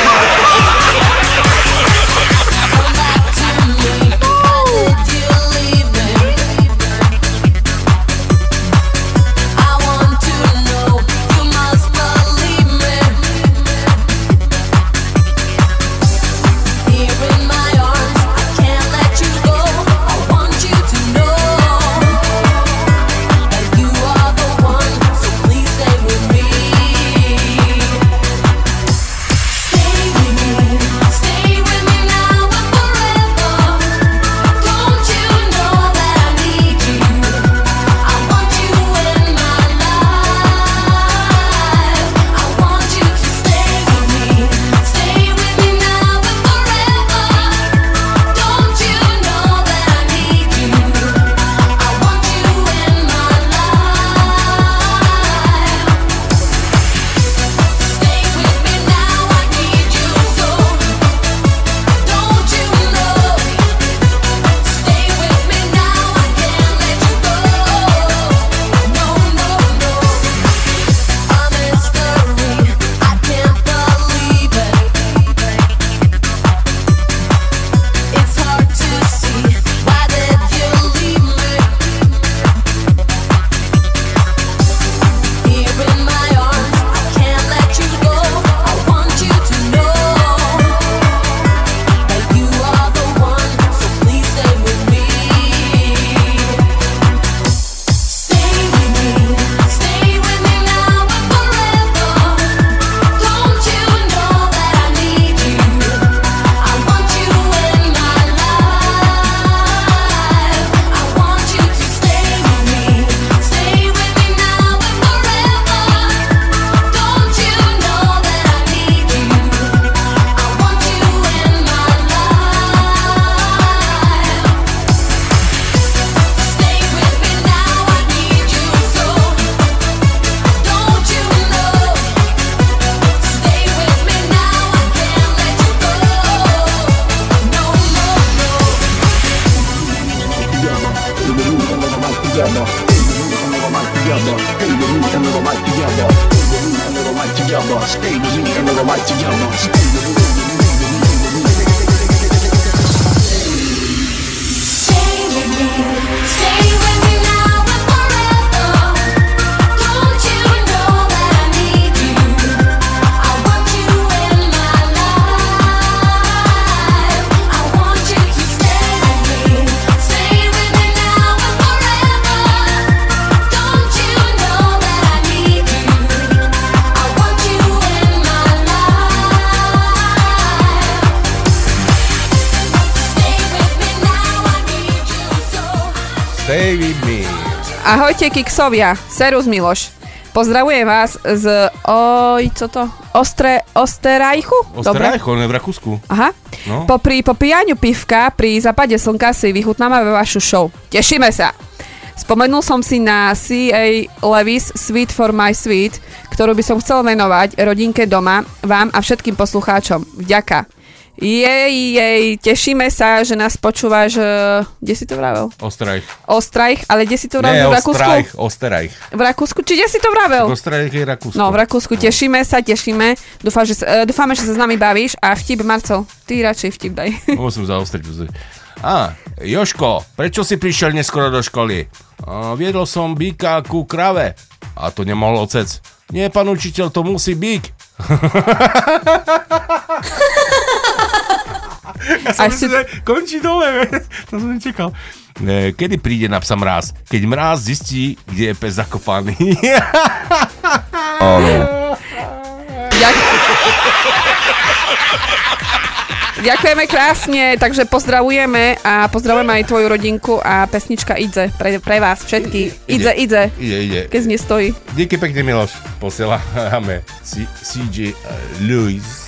Ahojte kiksovia, Serus Miloš. Pozdravujem vás z... Oj, co to? Ostre... Osterajchu? Ne v Rakúsku. Aha. No. Po pri popíjaniu pivka pri západe slnka si vychutnávame vašu show. Tešíme sa. Spomenul som si na C.A. Levis Sweet for my sweet, ktorú by som chcel venovať rodinke doma, vám a všetkým poslucháčom. Vďaka. Jej, jej, tešíme sa, že nás počúvaš, kde si to vravel? Osterajch. Ostrajch, ale kde si to Nie, vravel? v Rakúsku? Osterajch, Osterajch. V Rakúsku, či kde si to vravel? Osterajch je Rakúsko. No, v Rakúsku, tešíme sa, tešíme. Dúfam, že, e, dúfame, že sa s nami bavíš a vtip, Marcel, ty radšej vtip daj. [LAUGHS] Musím zaostriť. Á, Joško, prečo si prišiel neskoro do školy? A, viedol som býka ku krave. A to nemohol ocec. Nie, pán učiteľ, to musí bík. Ja som myslel, že končí dole, [LAUGHS] to som nečakal. Kedy príde na psa mráz? Keď mráz zistí, kde je pes zakopaný. [LAUGHS] Ďak- [LAUGHS] Ďakujeme krásne, takže pozdravujeme a pozdravujeme aj tvoju rodinku a pesnička Idze pre, pre vás všetkých. Idze, idze, ide, ide. keď nestojí. Díky pekne, Miloš. Posielame CJ Lewis.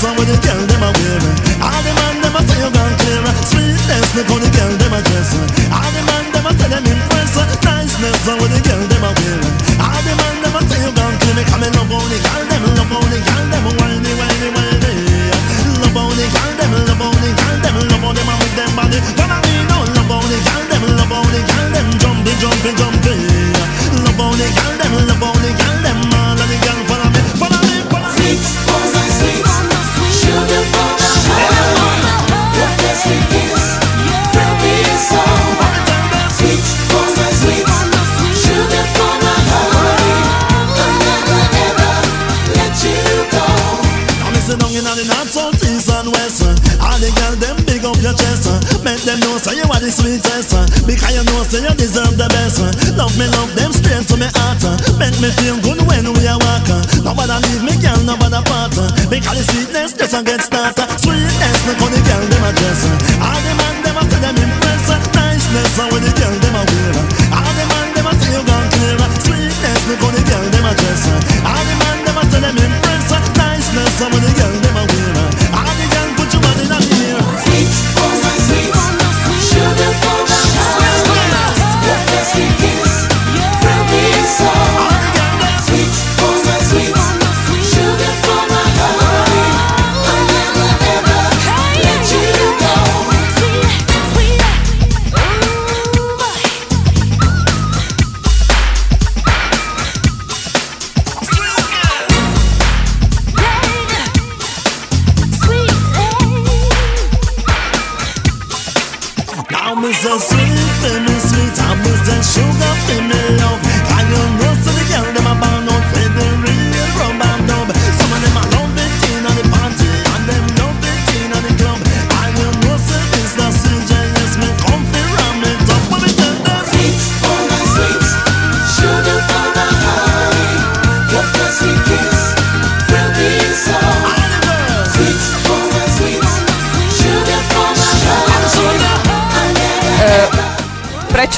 Niceness, how the girl them a wear. All the man them a say you gone clear. Sweetness, look how the girl them a dress. All the man them a say them impress. Niceness, how the girl them a wear. All the man them a say you gone clear. Me come love the girl them, love the girl them whiny, whiny, whiny. Love the girl them, love the girl them, love them a with them body. Follow me now, love the girl them, love the girl them jumping, jumping, jumping. Love the girl them, love the girl them, your chest. Uh, make them know say you are the sweetest. Uh, because you know say you deserve the best. Uh. Love me, love them straight to me heart. Make me feel good when we are walking. Nobody leave me, girl, nobody part. Because the sweetness just a get started. Sweetness, look how the girl them a dress. All the man them a say them impress. Niceness, how the girl them a wear. All the man them a say you gone clear. Sweetness, look how the girl them a dress. All the man them a say them impress. Niceness, how the girl them a wear.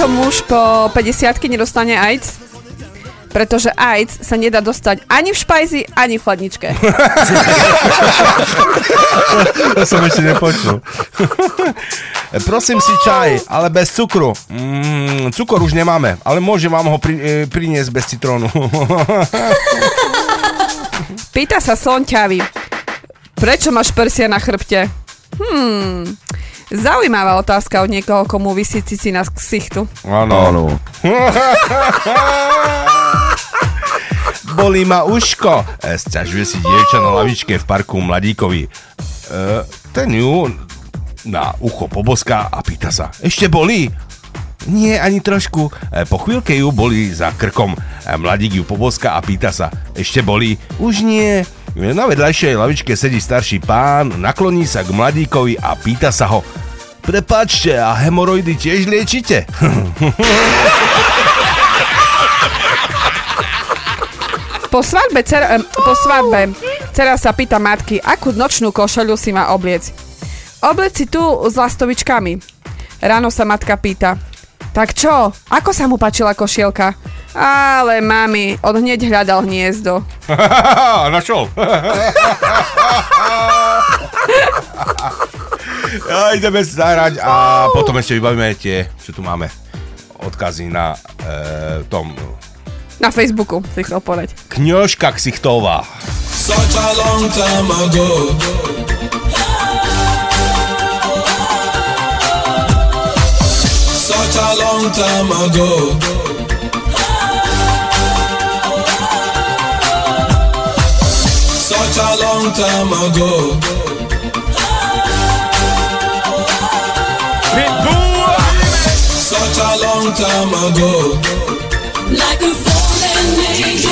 Prečo muž po 50 nedostane AIDS? Pretože AIDS sa nedá dostať ani v špajzi, ani v chladničke. [LAUGHS] To som ešte nepočul. [LAUGHS] Prosím si čaj, ale bez cukru. Mm, cukor už nemáme, ale môžem vám ho pri, e, priniesť bez citrónu. Pýta sa Sonťavy, prečo máš prsia na chrbte? Hmm, zaujímavá otázka od niekoho, komu vysí cici na ksichtu. Áno. Áno. [LAUGHS] bolí ma uško, e, sťažuje si dievča na lavičke v parku Mladíkovi. E, ten ju na ucho poboská a pýta sa, ešte bolí? Nie, ani trošku. E, po chvíľke ju bolí za krkom. E, Mladík ju poboská a pýta sa, ešte bolí? Už nie. Na vedľajšej lavičke sedí starší pán, nakloní sa k mladíkovi a pýta sa ho, Prepačte, a hemoroidy tiež liečite? [LAUGHS] Po svadbe, em, po svadbe, dcera sa pýta matky, akú nočnú košelu si má obliec. Obliec si tu s lastovičkami. Ráno sa matka pýta, tak čo, ako sa mu páčila košielka? Ale mami, on hneď hľadal hniezdo. [LAUGHS] Našol. [LAUGHS] A ideme zahrať a potom ešte vybavíme tie, čo tu máme, odkazy na e, tom Na Facebooku, si chcel povedať. kňožka ksichtová. Such a long time ago. Long time ago. Such a long time ago. Such a long time ago. Like a fallen angel,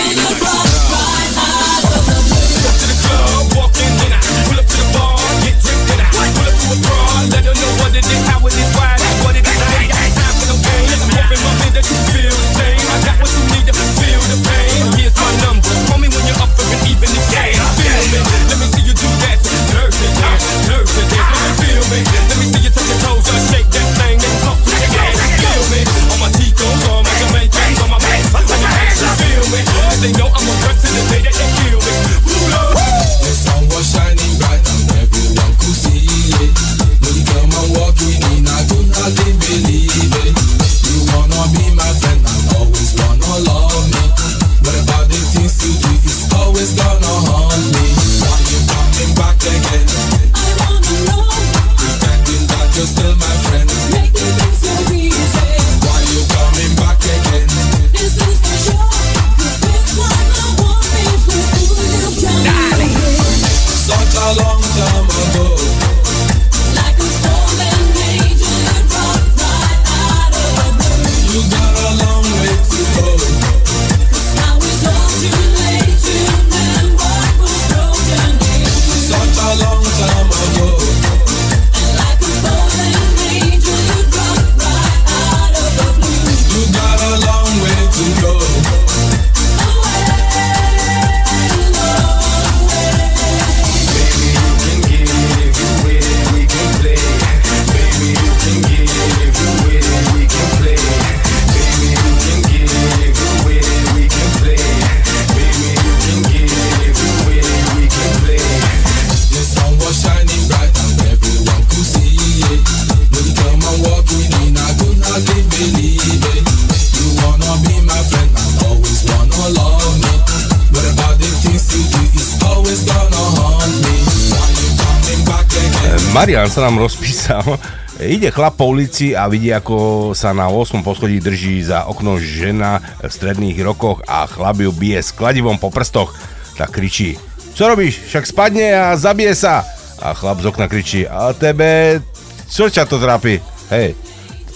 Ide chlap po ulici a vidí, ako sa na 8. poschodí drží za okno žena v stredných rokoch a chlap ju bije s kladivom po prstoch. Tak kričí, čo robíš? Však spadne a zabije sa. A chlap z okna kričí, a tebe, čo ťa to trápi? Hej,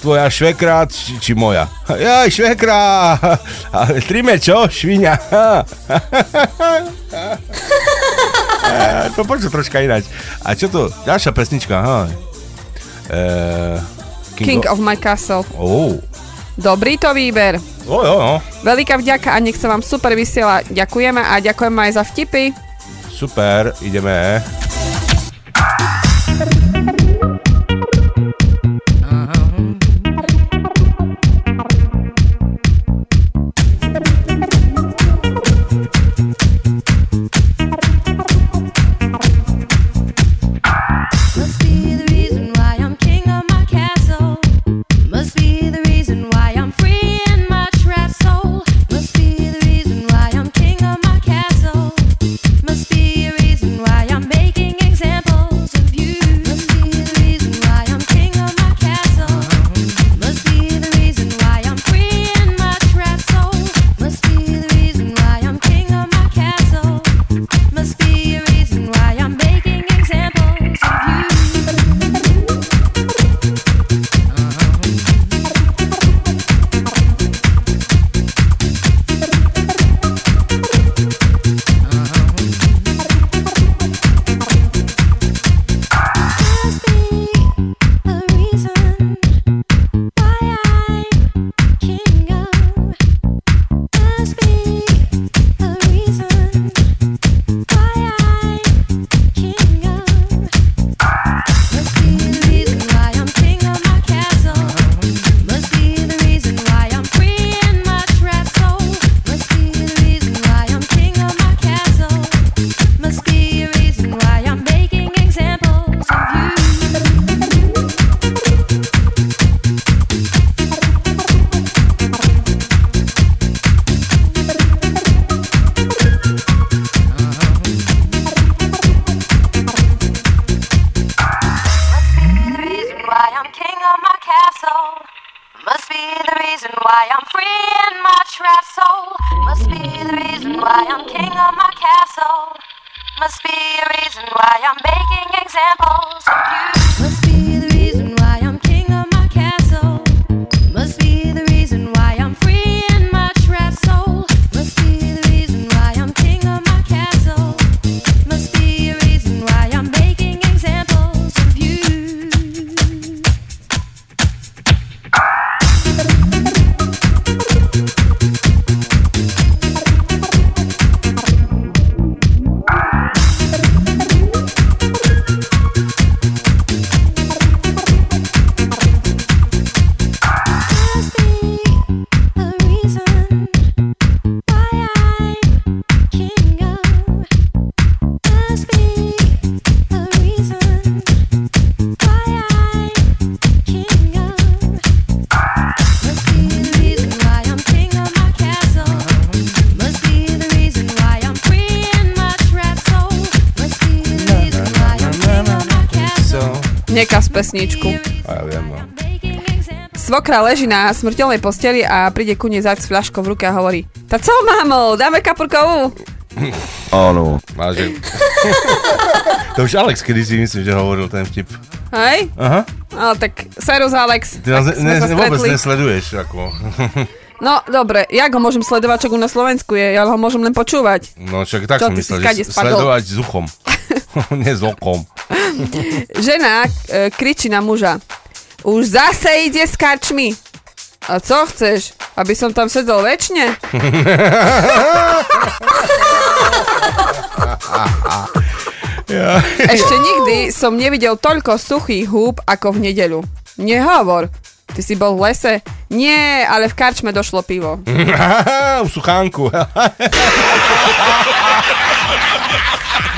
tvoja švekra či, či moja? [LAUGHS] Jaj, švekra! [LAUGHS] Ale trime čo? [LAUGHS] Eh, to počul troška ináč. A čo to? Ďalšia pesnička, aha. Uh, King of my castle. Oh. Dobrý to výber. Jo, jo, jo. Veľká vďaka a nech sa vám super vysiela. Ďakujeme a ďakujeme aj za vtipy. Super, ideme. Svokra leží na smrteľnej posteli a príde ku nej zák s fľaškou v ruke a hovorí Tá co, mámo, dáme kapurkovú? [LAUGHS] Áno. Máže... [LAUGHS] to už Alex kedy si myslím, že hovoril ten vtip. Hej? Aha. Ale tak, Serus Alex, Ty nás tak ne, ne, vôbec nesleduješ, ako... [LAUGHS] No, dobre, ja ho môžem sledovať, čo na Slovensku je, ja ho môžem len počúvať. No však tak Čo, som myslel, že spadol? sledovať s uchom. Nie s okom. Žena e, kričí na muža. Už zase ide s karčmi. A co chceš? Aby som tam sedel väčšine? Ja. [LAUGHS] Ešte nikdy som nevidel toľko suchých húb ako v nedeľu. Nehovor. Ty si bol v lese? Nie, ale v karčme došlo pivo. [LAUGHS] U suchánku.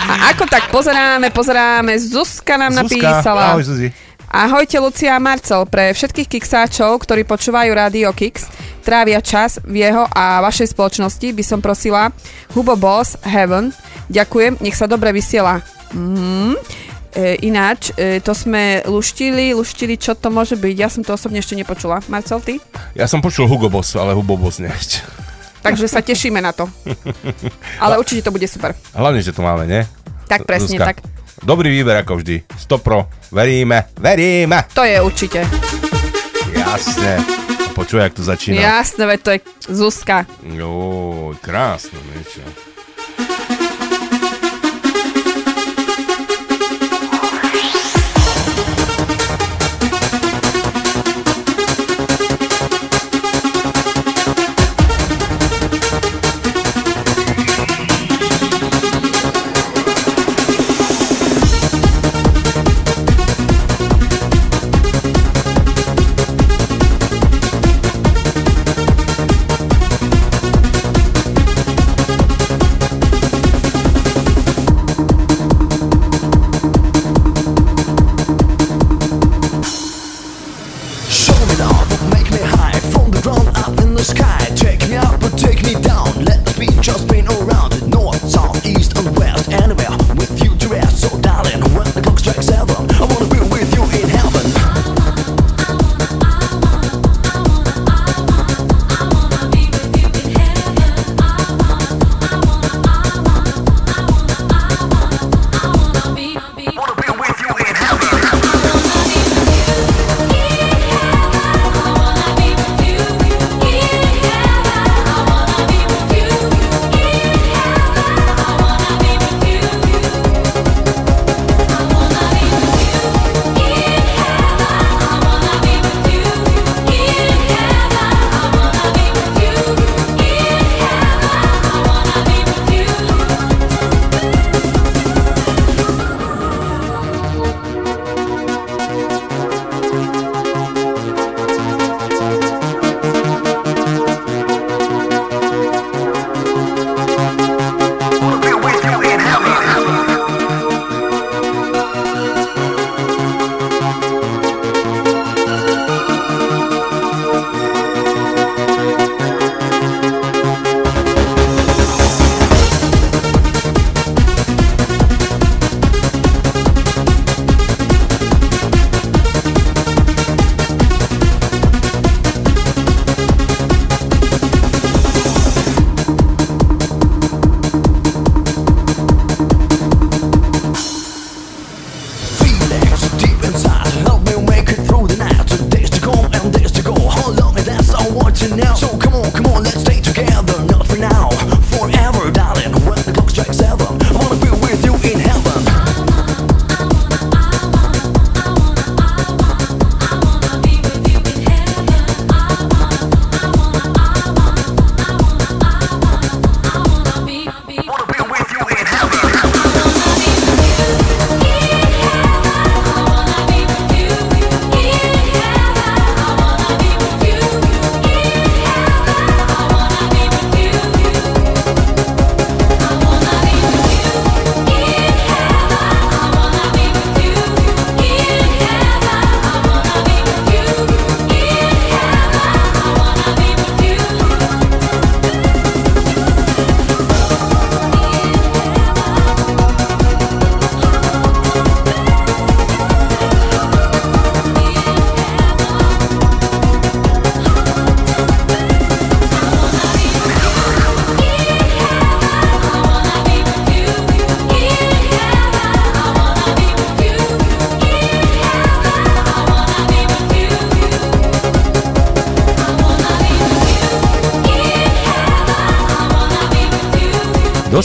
A ako tak pozeráme, pozeráme, Zuzka nám napísala. Ahoj, Zuzi. Ahojte Lucia a Marcel, pre všetkých kiksáčov, ktorí počúvajú Radio Kix, trávia čas v jeho a vašej spoločnosti, by som prosila Hubo Boss Heaven. Ďakujem, nech sa dobre vysiela. Mhm. E, ináč, e, to sme luštili, luštili, čo to môže byť. Ja som to osobne ešte nepočula. Marcel, ty? Ja som počul Hugo Boss, ale Hugo Boss nie ešte. Takže sa tešíme na to. [LAUGHS] Ale určite to bude super. Hlavne, že to máme, nie? Tak presne, Zuzka. tak. Dobrý výber ako vždy. 100 pro. Veríme, veríme. To je určite. Jasne. Počuj, jak to začína. Jasné, veď to je Zuzka. Jo, krásne niečo.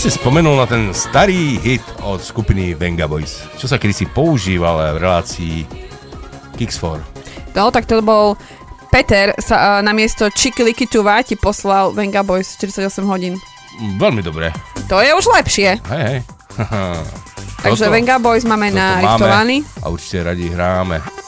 Si spomenul na ten starý hit od skupiny Venga Boys, čo sa kedysi používal v relácii Kicks4? No, tak to bol Peter sa uh, na miesto Čikiliky Tuva ti poslal Venga Boys 48 hodín. Veľmi dobré. To je už lepšie. Hej, hej. [LAUGHS] Takže Venga Boys máme narichtovaný. A určite radi hráme.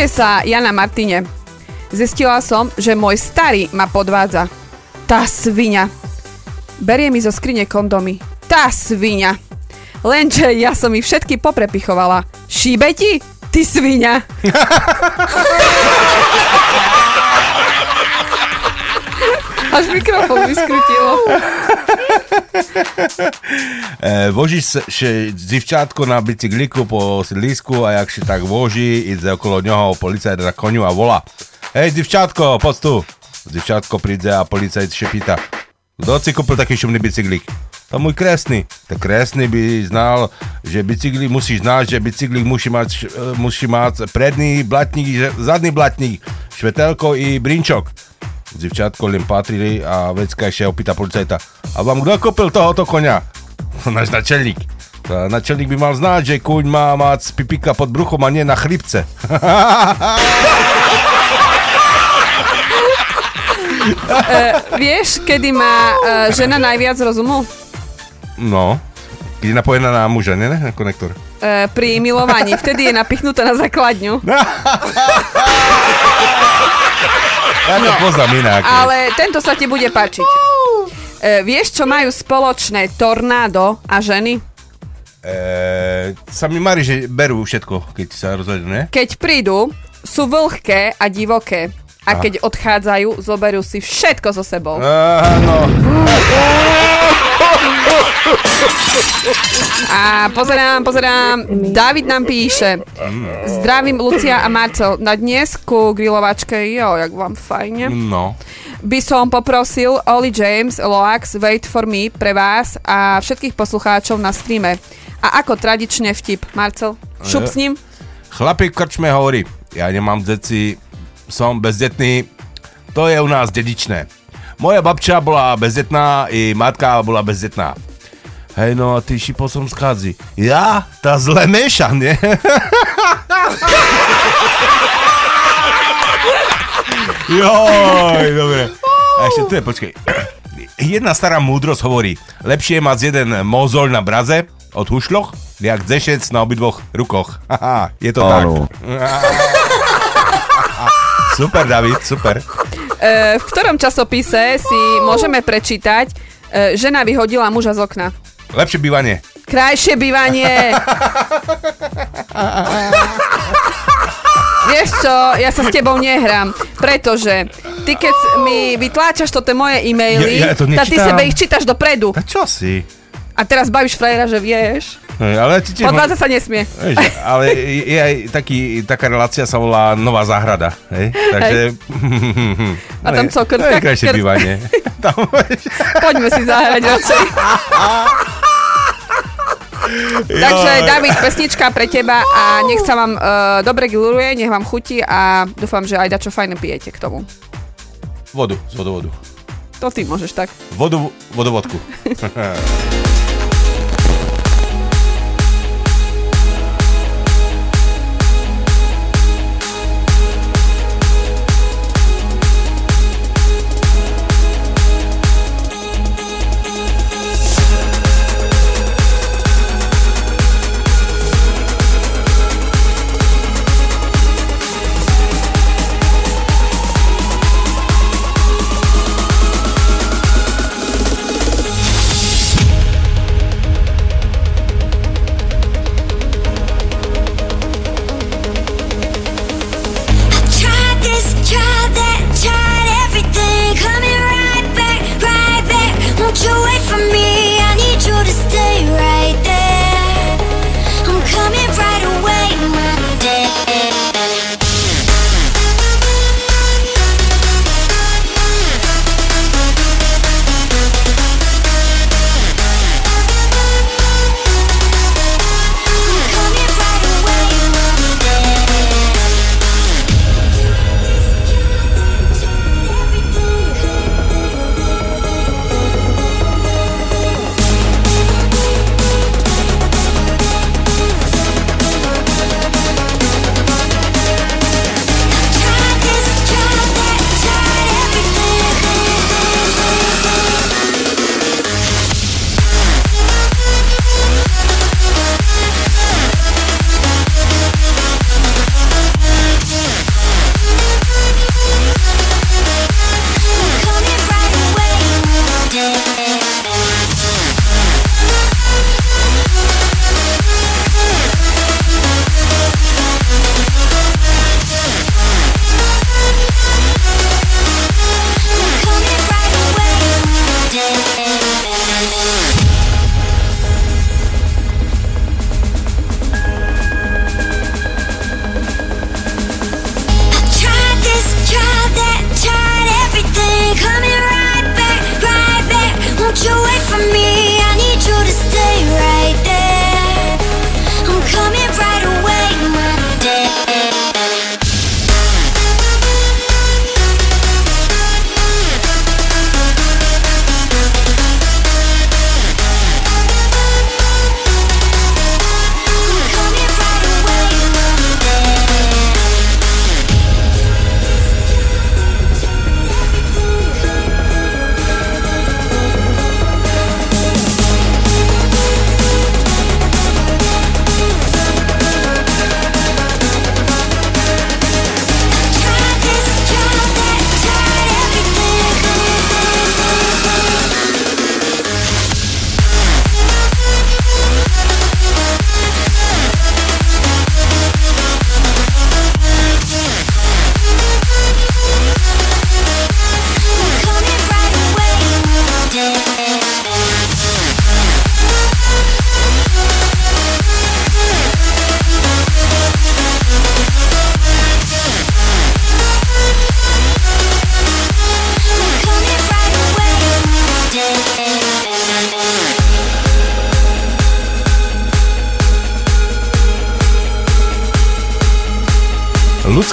Sťažuje sa Jana Martine. Zistila som, že môj starý ma podvádza. Tá svinia. Berie mi zo skrine kondomy. Tá svinia. Lenže ja som ich všetky poprepichovala. Šíbe ti? Ty svinia. [LAUGHS] Až mikrofón vyskrutilo. [LAUGHS] E, vožíš se, še dzivčátko na bicykliku po sídlisku a jak si tak voží, ide okolo něho policajt na koniu a volá. Hej, dzivčátko, poď tu. Dzivčátko príde a policajt šepíta. Kdo si kúpil taký šumný bicyklik? To můj kresný. Tak kresný by znal, že bicyklik musí znát, že bicyklik musí mať, š- e, musí mať predný blatník, zadný blatník, švetelko i brinčok. Dzivčátko len patrili a vecka ešte opýta policajta. A vám kto kúpil tohoto konia? [LAUGHS] Náš načelník. Načelník by mal znať, že kuň má mať pipika pod bruchom a nie na chlipce. Uh, [LAUGHS] vieš, kedy má uh, žena najviac rozumu? No, keď je napojená na muža, nie? Na konektor. Uh, pri milovaní. Vtedy je napichnutá na základňu. [LAUGHS] Ja to poznám inak. Ale tento sa ti bude páčiť. Uh, vieš, čo majú spoločné tornádo a ženy? E, sa mi marí, že berú všetko, keď sa rozhodnú, ne? Keď prídu, sú vlhké a divoké. A keď odchádzajú, zoberú si všetko so sebou. Áno. [LAUGHS] A pozerám, pozerám, David nám píše. Zdravím Lucia a Marcel. Na dnes ku grilovačke, jo, jak vám fajne. No. By som poprosil Oli James, Loax, Wait for me pre vás a všetkých poslucháčov na streame. A ako tradične vtip. Marcel, šup s ním. Chlapík v krčme hovorí, ja nemám deti, som bezdetný, to je u nás dedičné. Moja babča bola bezdetná, i matka bola bezdetná. Hej, no a ty šipol som skádzi. Ja? Tá zle meša, nie? [LAUGHS] Joj, dobre. A ešte tu je, počkej. [CLEARS THROAT] Jedna stará múdrosť hovorí, lepšie je mať jeden mozol na braze od hušloch, jak zešec na obidvoch rukoch. [LAUGHS] Haha, je to Áno. tak. [LAUGHS] super, David, super. E, v ktorom časopise si môžeme prečítať, e, žena vyhodila muža z okna. Lepšie bývanie. Krajšie bývanie. Vieš čo, ja sa s tebou nehrám, pretože ty keď mi vytláčaš toto moje e-maily, Ja- ja to tak ty sebe ich čítaš dopredu. A čo si? A teraz bavíš frajera, že vieš. Hej, ale ti tiež... Podvádza sa nesmie. Vieš, ale je aj taký, taká relácia sa volá Nová záhrada, hej? Takže... [LAUGHS] A tam co, krtka- Najkrajšie krt- bývanie. [LAUGHS] Poďme si zahrať radšej. [LAUGHS] Takže David, pesnička pre teba a nech sa vám uh, dobre giluruje, nech vám chutí a dúfam, že aj dačo fajné pijete k tomu. Vodu, z vodovodu. To ty môžeš tak. Vodu, vodovodku.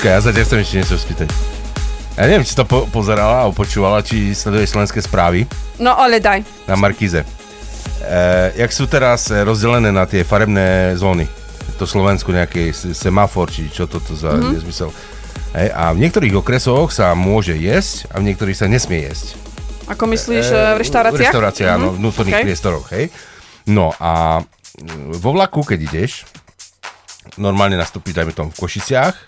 Počkaj, ja sa ťa chcem ešte niečo spýtať. Ja neviem, či si to po- pozerala alebo počúvala, či sleduješ slovenské správy No ale daj. na Markíze. E, jak sú teraz e, rozdelené na tie farebné zóny? To Slovensku nejaký semafor, či čo toto za Mhm. mm-hmm. nezmysel. Hej, a v niektorých okresoch sa môže jesť a v niektorých sa nesmie jesť. Ako myslíš E, e, v reštauráciách? V reštauráciách, áno, v Mhm, vnútorných okej. priestoroch, hej. No a mm, vo vlaku, keď ideš, normálne nastúpiš, dajme tomu, v Košiciach,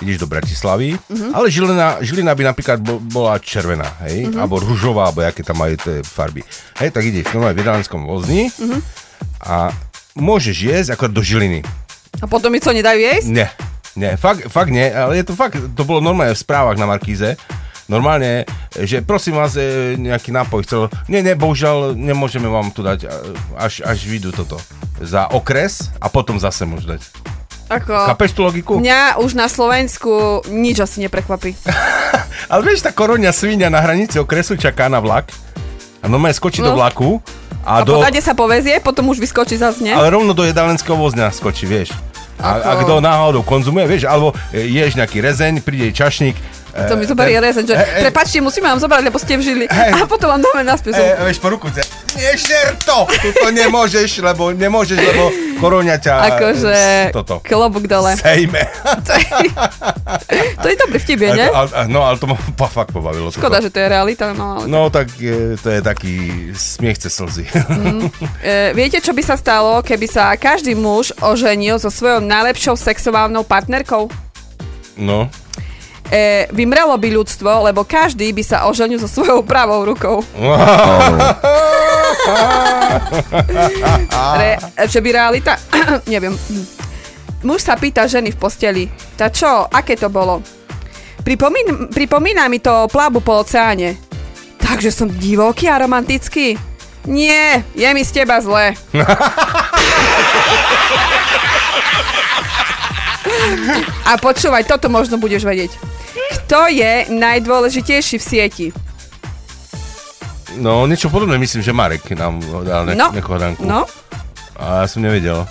ideš do Bratislavy, Mhm. ale Žilina, Žilina by napríklad bo, bola červená, hej, Mhm. alebo ružová, alebo aké tam majú tie farby. Hej, tak ideš normálne v jedálenskom vozni Mhm. a môžeš jesť ako do Žiliny. A potom mi co nedajú jesť? Nie, nie, fakt, fakt nie, ale je to fakt, to bolo normálne v správach na Markíze, normálne, že prosím vás, e, nejaký nápoj chcel, nie, nie, bohužiaľ, nemôžeme vám tu dať, a- až, až vyjdú toto. Za okres a potom zase môžeš dať. Ako... Chápeš tú logiku? Mňa už na Slovensku nič asi neprekvapí. [LAUGHS] Ale vieš, tá koronia svinia na hranici okresu čaká na vlak a normálne skočí do No. vlaku A, a, do, podade sa povezie, potom už vyskočí zase, nie? ale rovno do jedálenského vozňa skočí, vieš. A, Ako? a kto náhodou konzumuje, vieš, alebo e, ješ nejaký rezeň, príde čašník. E, To mi zoberie ten- rezeň, že E, e, prepačte, musíme vám zobrať, lebo ste vžili. A potom vám dáme naspäť. E, vieš, po ruku ťa, nešer to, to nemôžeš, lebo nemôžeš, lebo koroňa ťa... Akože e, Toto. klobúk dole. Sejme. [LAUGHS] To je dobrý vtip, je, nie? Ale, ale, no, ale to ma fakt pobavilo. Škoda, toto. že to je realita, no ale... No, tak e, to je taký smiech cez slzy. [LAUGHS] E, viete, čo by sa stalo, keby sa každý muž oženil so svojou najlepšou sexuálnou partnerkou? no. E, vymrelo by ľudstvo, lebo každý by sa oženil so svojou pravou rukou. [LAUGHS] Re, že by realita? [CLEARS THROAT] Neviem. Muž sa pýta ženy v posteli. Tá čo, aké to bolo? Pripomín, pripomína mi to plavbu po oceáne. Takže som divoký a romantický? Nie, je mi z teba zle. [LAUGHS] A počúvaj, toto možno budeš vedieť. Kto je najdôležitejší v sieti? no, niečo podobné myslím, že Marek nám dal ne- No, nejakú hadanku. no. A ja som nevedel.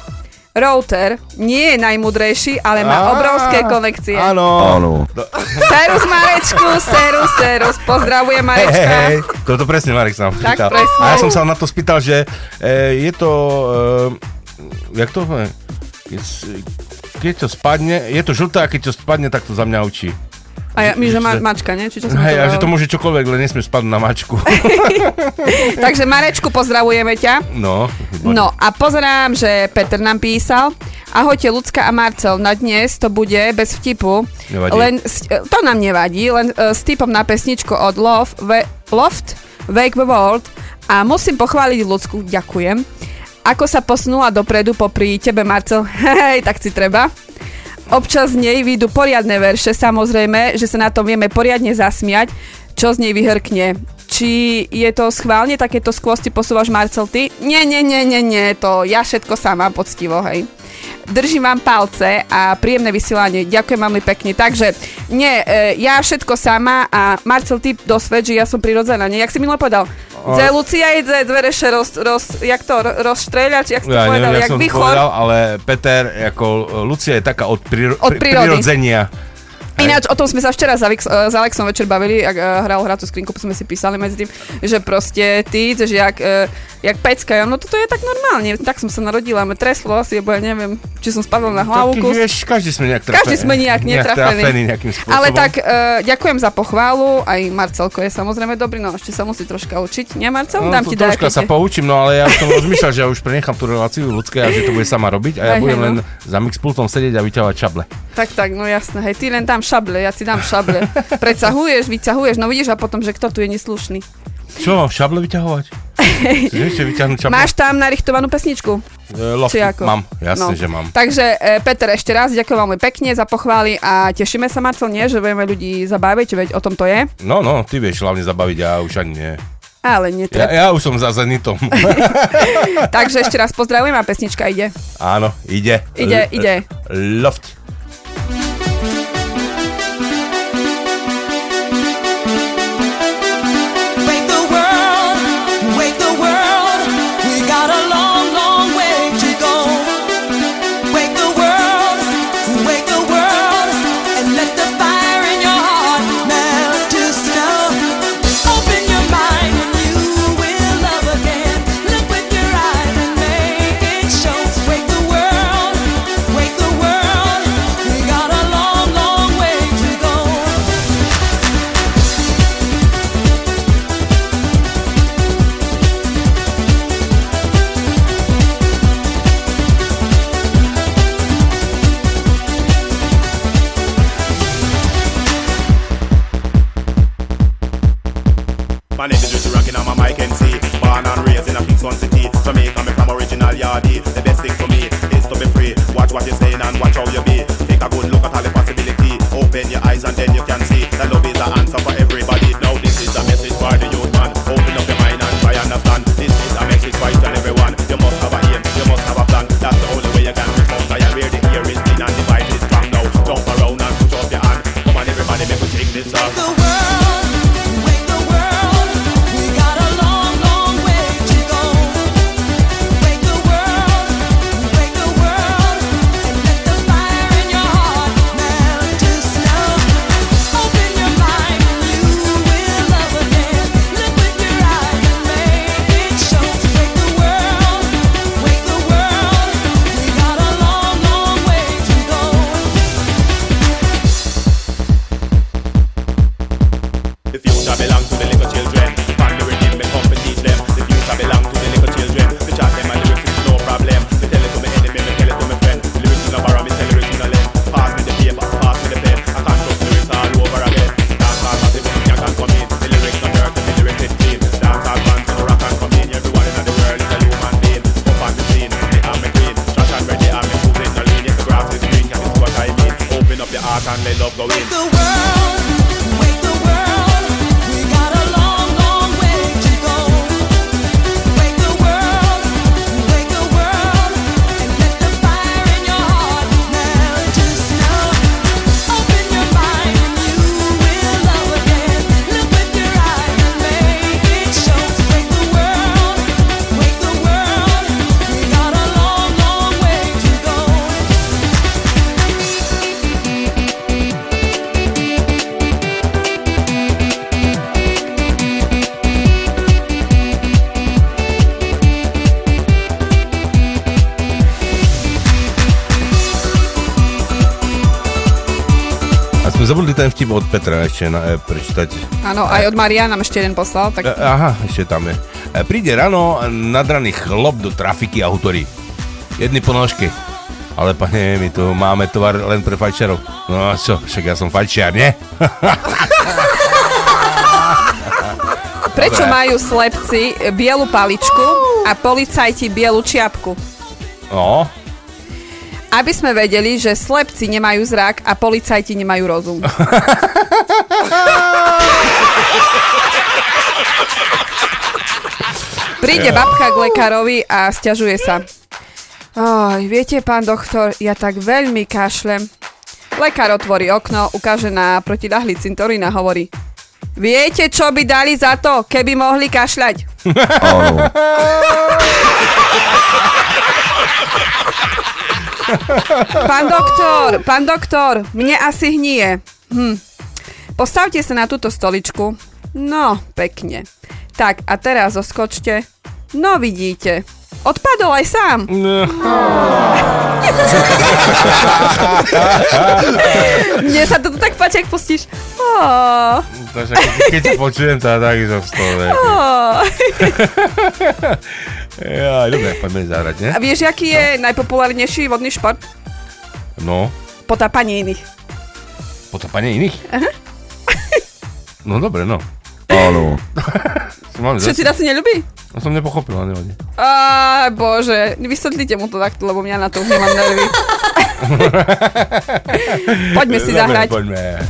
Router nie je najmudrejší, ale má Á, obrovské konekcie. Áno. Áno. Serus Marečku, serus, serus. Pozdravujem Hej, hej, Marečka. hej, toto presne Marek sa nám Tak spýtal. presne. A ja som sa na to spýtal, že e, je to... E, jak to povie? Keď, to spadne, je to žlté a keď to spadne, tak to za mňa učí. A ja, my, že ma, mačka, nie? Či čo som Hej, a že to môže čokoľvek, len nesmie spadnúť na mačku. [LAUGHS] Takže Marečku, pozdravujeme ťa. No, No a pozerám, že Peter nám písal. Ahojte, Lucka a Marcel, na dnes to bude bez vtipu. Nevadí. Len, s- to nám nevadí, len uh, s typom na pesničku od Love, ve, Loft, Wake the World. A musím pochváliť Lucku, ďakujem. Ako sa posunula dopredu popri tebe, Marcel, [LAUGHS] hej, tak si treba. Občas z nej vyjdú poriadne verše, samozrejme, že sa na tom vieme poriadne zasmiať, čo z nej vyhrkne. Či je to schválne, takéto skvosti posúvaš Marcel ty? Nie, nie, nie, nie, nie, to ja všetko sama poctivo, hej. Držím vám palce a príjemné vysielanie. Ďakujem veľmi pekne. Takže, nie, e, ja všetko sama a Marcel, ty dosved, že ja som prirodzená. Nie, jak si minule povedal? O- Dze Lucia ide dve reše roz, roz, jak to, ro- rozštreľať, jak si to Ja povedal, neviem, ja jak som vychor. povedal, ale Peter, ako Lucia je taká od, priro- Od prírody. prirodzenia. Ináč o tom sme sa včera s, Alex, s Alexom večer bavili, ak uh, hral hrácu skrinku, sme si písali medzi tým, že proste ty, že jak, uh, jak pecka, no toto je tak normálne, tak som sa narodila, me treslo asi, lebo ja neviem, či som spadla na hlavu. Kus. vieš, každý sme nejak trafe- Každý sme nejak nejakým spôsobom. Ale tak uh, ďakujem za pochválu, aj Marcelko je samozrejme dobrý, no ešte sa musí troška učiť, nie Marcel? No, Dám to ti troška sa poučím, no ale ja som rozmýšľal, že ja už prenechám tú reláciu ľudské a že to bude sama robiť a ja budem no. len za mixpultom sedieť a vyťahovať čable. Tak, tak, no jasné, hej, ty len dám šable, ja si dám šable. Predsahuješ, vyťahuješ, no vidíš a potom, že kto tu je neslušný. Čo, šable vyťahovať? [LAUGHS] Chceš vyťahnuť čable? Máš tam narichtovanú pesničku? E, Či ako? mám, jasne, No. že mám. Takže e, Peter, ešte raz ďakujem veľmi pekne za pochvály a tešíme sa, Marcel, nie, že budeme ľudí zabaviť, veď o tom to je. No, no, ty vieš hlavne zabaviť, ja už ani nie. Ale Ja, netreba. ja už som za Zenitom. [LAUGHS] [LAUGHS] Takže ešte raz pozdravujem a pesnička ide. Áno, ide. Ide, ide. Loft. Zabudli ten vtip od Petra ešte na, e, prečítať. Áno, aj od Mariana nám ešte jeden poslal, E, tak aha, ešte tam je. E, príde ráno nadraný chlop do trafiky a hutorí. Jedny ponožky. Ale pane, my tu máme tovar len pre fajčiarov. No a čo, však ja som fajčiar, nie? [LAUGHS] prečo Dobre. majú slepci bielu paličku a policajti bielu čiapku? No, Aby sme vedeli, že slepci nemajú zrak a policajti nemajú rozum. Príde babka k lekárovi a stiažuje sa. Oj, viete, pán doktor, ja tak veľmi kašlem. Lekár otvorí okno, ukáže na protilahli cintorín a hovorí Viete, čo by dali za to, keby mohli kašľať? [LAUGHS] Pán doktor, pán doktor, mne asi hnie. Hm. Postavte sa na túto stoličku. No, pekne. Tak, a teraz zoskočte. No, vidíte. Odpadol aj sám. Mne sa to tak páči, ak pustíš. Oh, takže keď, keď ťa počujem, tá takisto z toho. oh. [LAUGHS] Ja, dobre, poďme zahrať, ne? A vieš, aký je najpopulárnejší vodný šport? No, Potápanie iných. potápanie iných? Aha. No dobre, no. Áno. [LAUGHS] Čo ti asi nelúbi? No som nepochopil, ale nevadí. Á, bože, vysvetlite mu to takto, lebo mňa na to už nemám nervy. [LAUGHS] Poďme si zahrať. Poďme.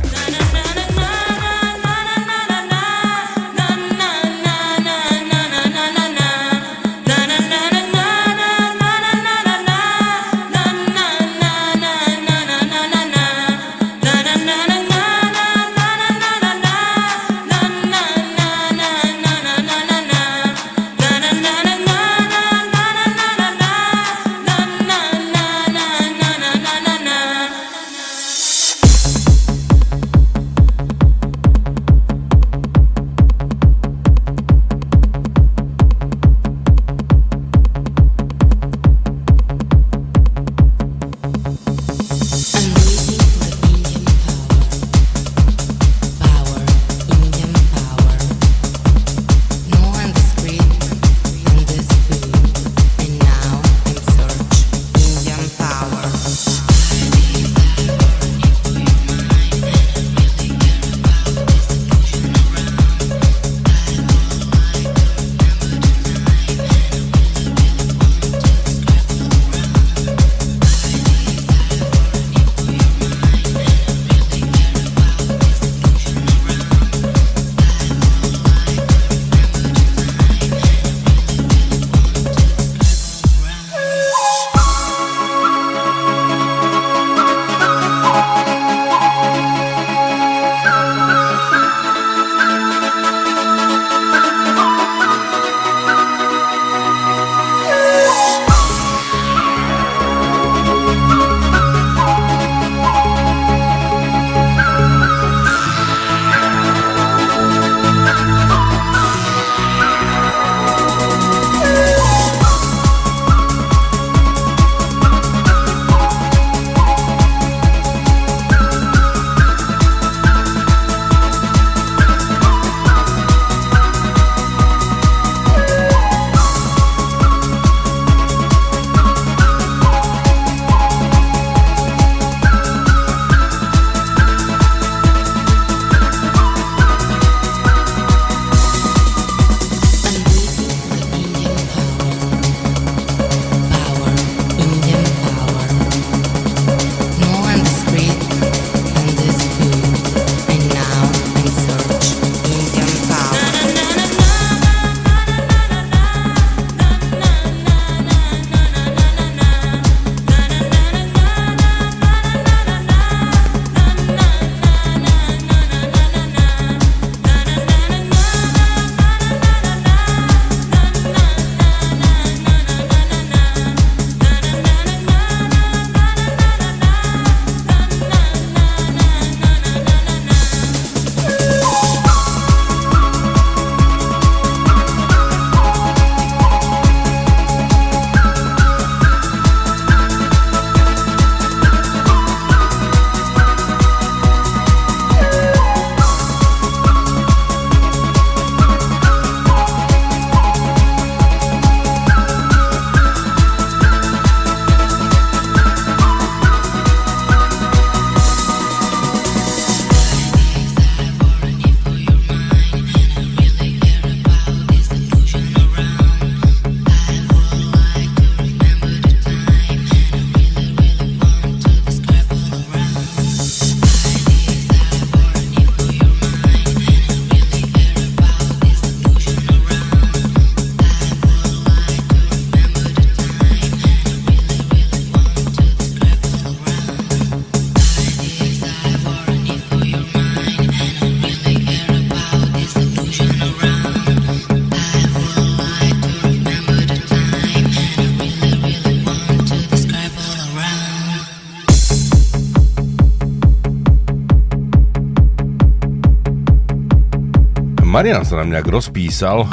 Marian sa nám nejak rozpísal.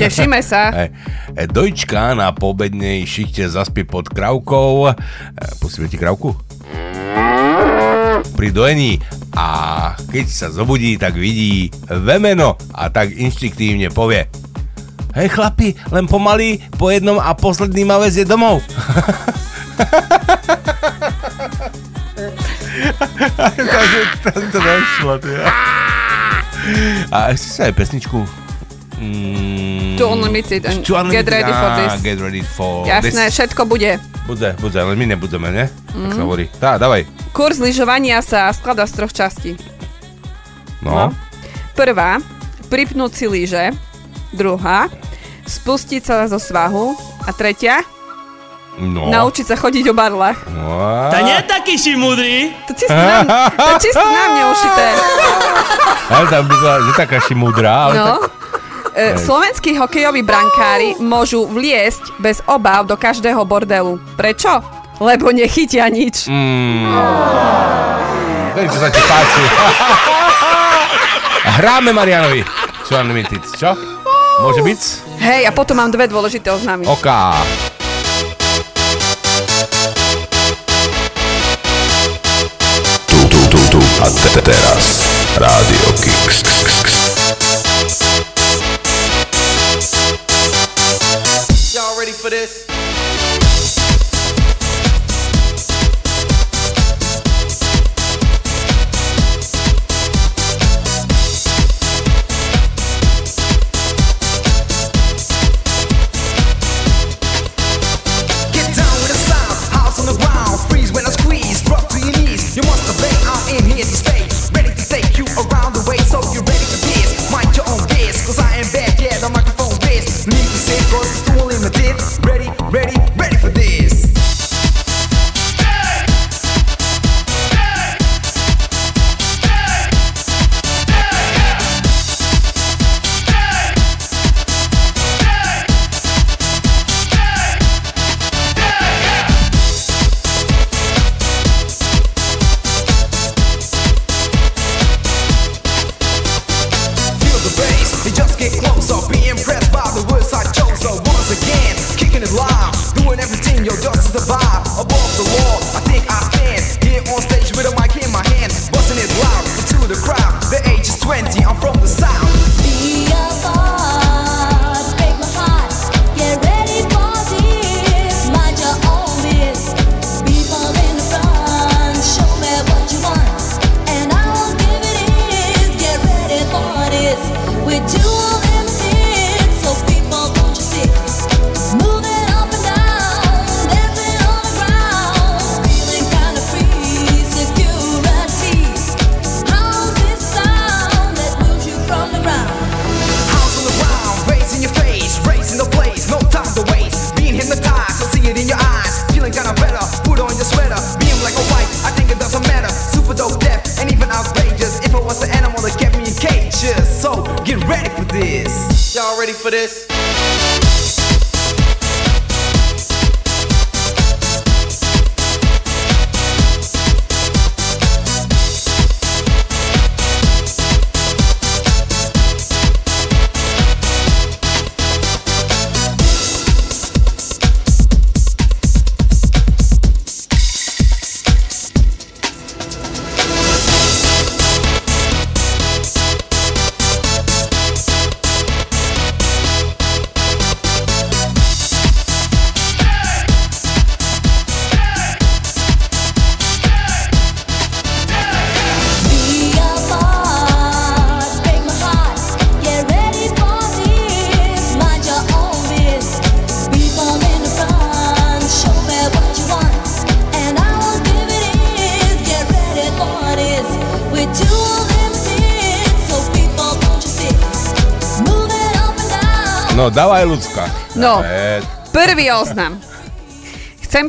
Tešíme sa. [LAUGHS] E, Dojčka na pobednej šichte zaspie pod kravkou. E, Pustíme ti kravku? Pri dojení. A keď sa zobudí, tak vidí vemeno a tak inštiktívne povie Hej chlapi, len pomaly po jednom a posledný ma vezie domov. [LAUGHS] [LAUGHS] Takže to nešlo. A ešte sa aj pesničku Mm, Too Unlimited and Too Get Ready for This. Get ready for Jasné, this. všetko bude. Bude, bude, ale my nebudeme, ne? Tak sa Mhm. hovorí. Tá, dávaj. Kurz lyžovania sa skladá z troch častí. No. Prvá, pripnúť si lyže. Druhá, spustiť sa zo svahu. A tretia, No. naučiť sa chodiť o barlách. No. Ta nie taký si mudrý. To čisto na, to čisto na mne ušité. [LAUGHS] Ale tam by bola, že taká si múdra, ale No. tak... E, slovenskí hokejoví brankári môžu vliesť bez obav do každého bordelu. Prečo? Lebo nechytia nič. Mm. Viem, čo sa ti páči. [LAUGHS] Hráme Marianovi. Čo Unlimited, čo? Môže byť? Hej, a potom mám dve dôležité oznámy. OK. Tu, tu, tu, tu a te, teraz Rádio Kix.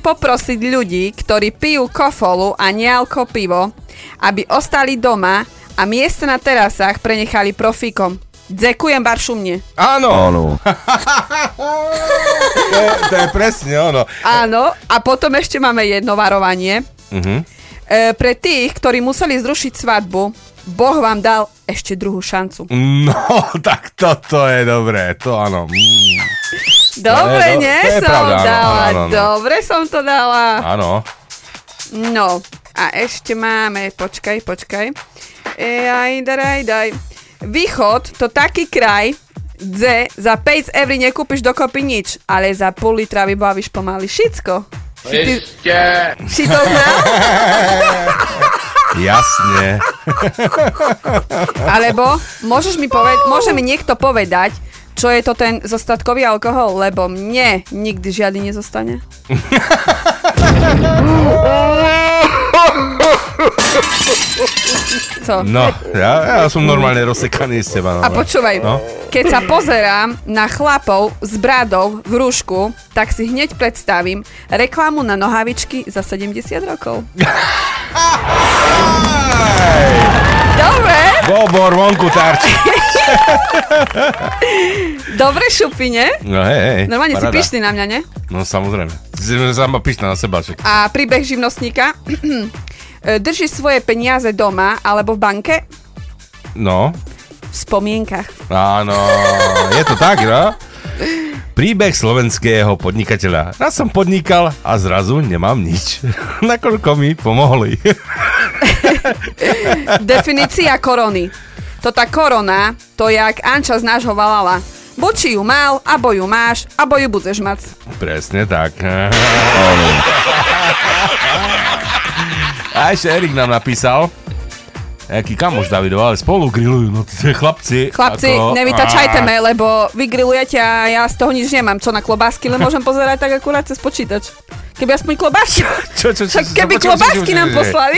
Poprosiť ľudí, ktorí pijú kofolu a nealko pivo, aby ostali doma a miesta na terasách prenechali profíkom. Ďakujem baršumne. Áno. Áno. [LAUGHS] to, je, to je presne ono. Áno, a potom ešte máme jedno varovanie. Mhm. E, pre tých, ktorí museli zrušiť svadbu, Boh vám dal ešte druhú šancu. No, [LAUGHS] tak toto je dobré, to áno. Mm. Dobre, to je- nie to je som pravda, dala. áno, áno. Dobre som to dala. Áno. No, a ešte máme, počkaj, počkaj. E, aj, daj, daj. Východ, to taký kraj, kde za 5 eur nekúpiš dokopy nič, ale za pol litra vybavíš pomaly všetko. Ešte. si to znal? [LAUGHS] Jasne. [LAUGHS] Alebo môžeš mi poved- môže mi niekto povedať, čo je to ten zostatkový alkohol, lebo mne nikdy žiadny nezostane. [LAUGHS] Co? No, ja, ja som normálne rozsekaný z teba. A no. počúvaj, No. keď sa pozerám na chlapov s bradou v rúšku, tak si hneď predstavím reklamu na nohavičky za 70 rokov. Dobre, Bobor, vonku tarči. [LAUGHS] dobre šupine. No hej, hej. Normálne si paráda. pyšný na mňa, ne? No samozrejme. Si sama pyšná na seba, však. A príbeh živnostníka. [CLEARS THROAT] Drží svoje peniaze doma alebo v banke? No, V spomienkach. áno, je to tak, no? Príbeh slovenského podnikateľa. Raz som podnikal a zrazu nemám nič. [LAUGHS] Nakoľko mi pomohli. [LAUGHS] Definícia korony. To tá korona, to jak Anča z nášho valala. Buď si ju mal, abo ju máš, abo ju budeš mať. Presne tak. [LAUGHS] A ešte Erik nám napísal, aký kamoš Davidov, ale spolu grillujú, no tie chlapci. Chlapci, ako- nevytačajte me, lebo vy grillujete a ja z toho nič nemám. Čo na klobásky, len môžem pozerať tak akurát cez počítač. Keby aspoň klobásky. Čo, čo, čo, čo, keby klobásky nám poslali.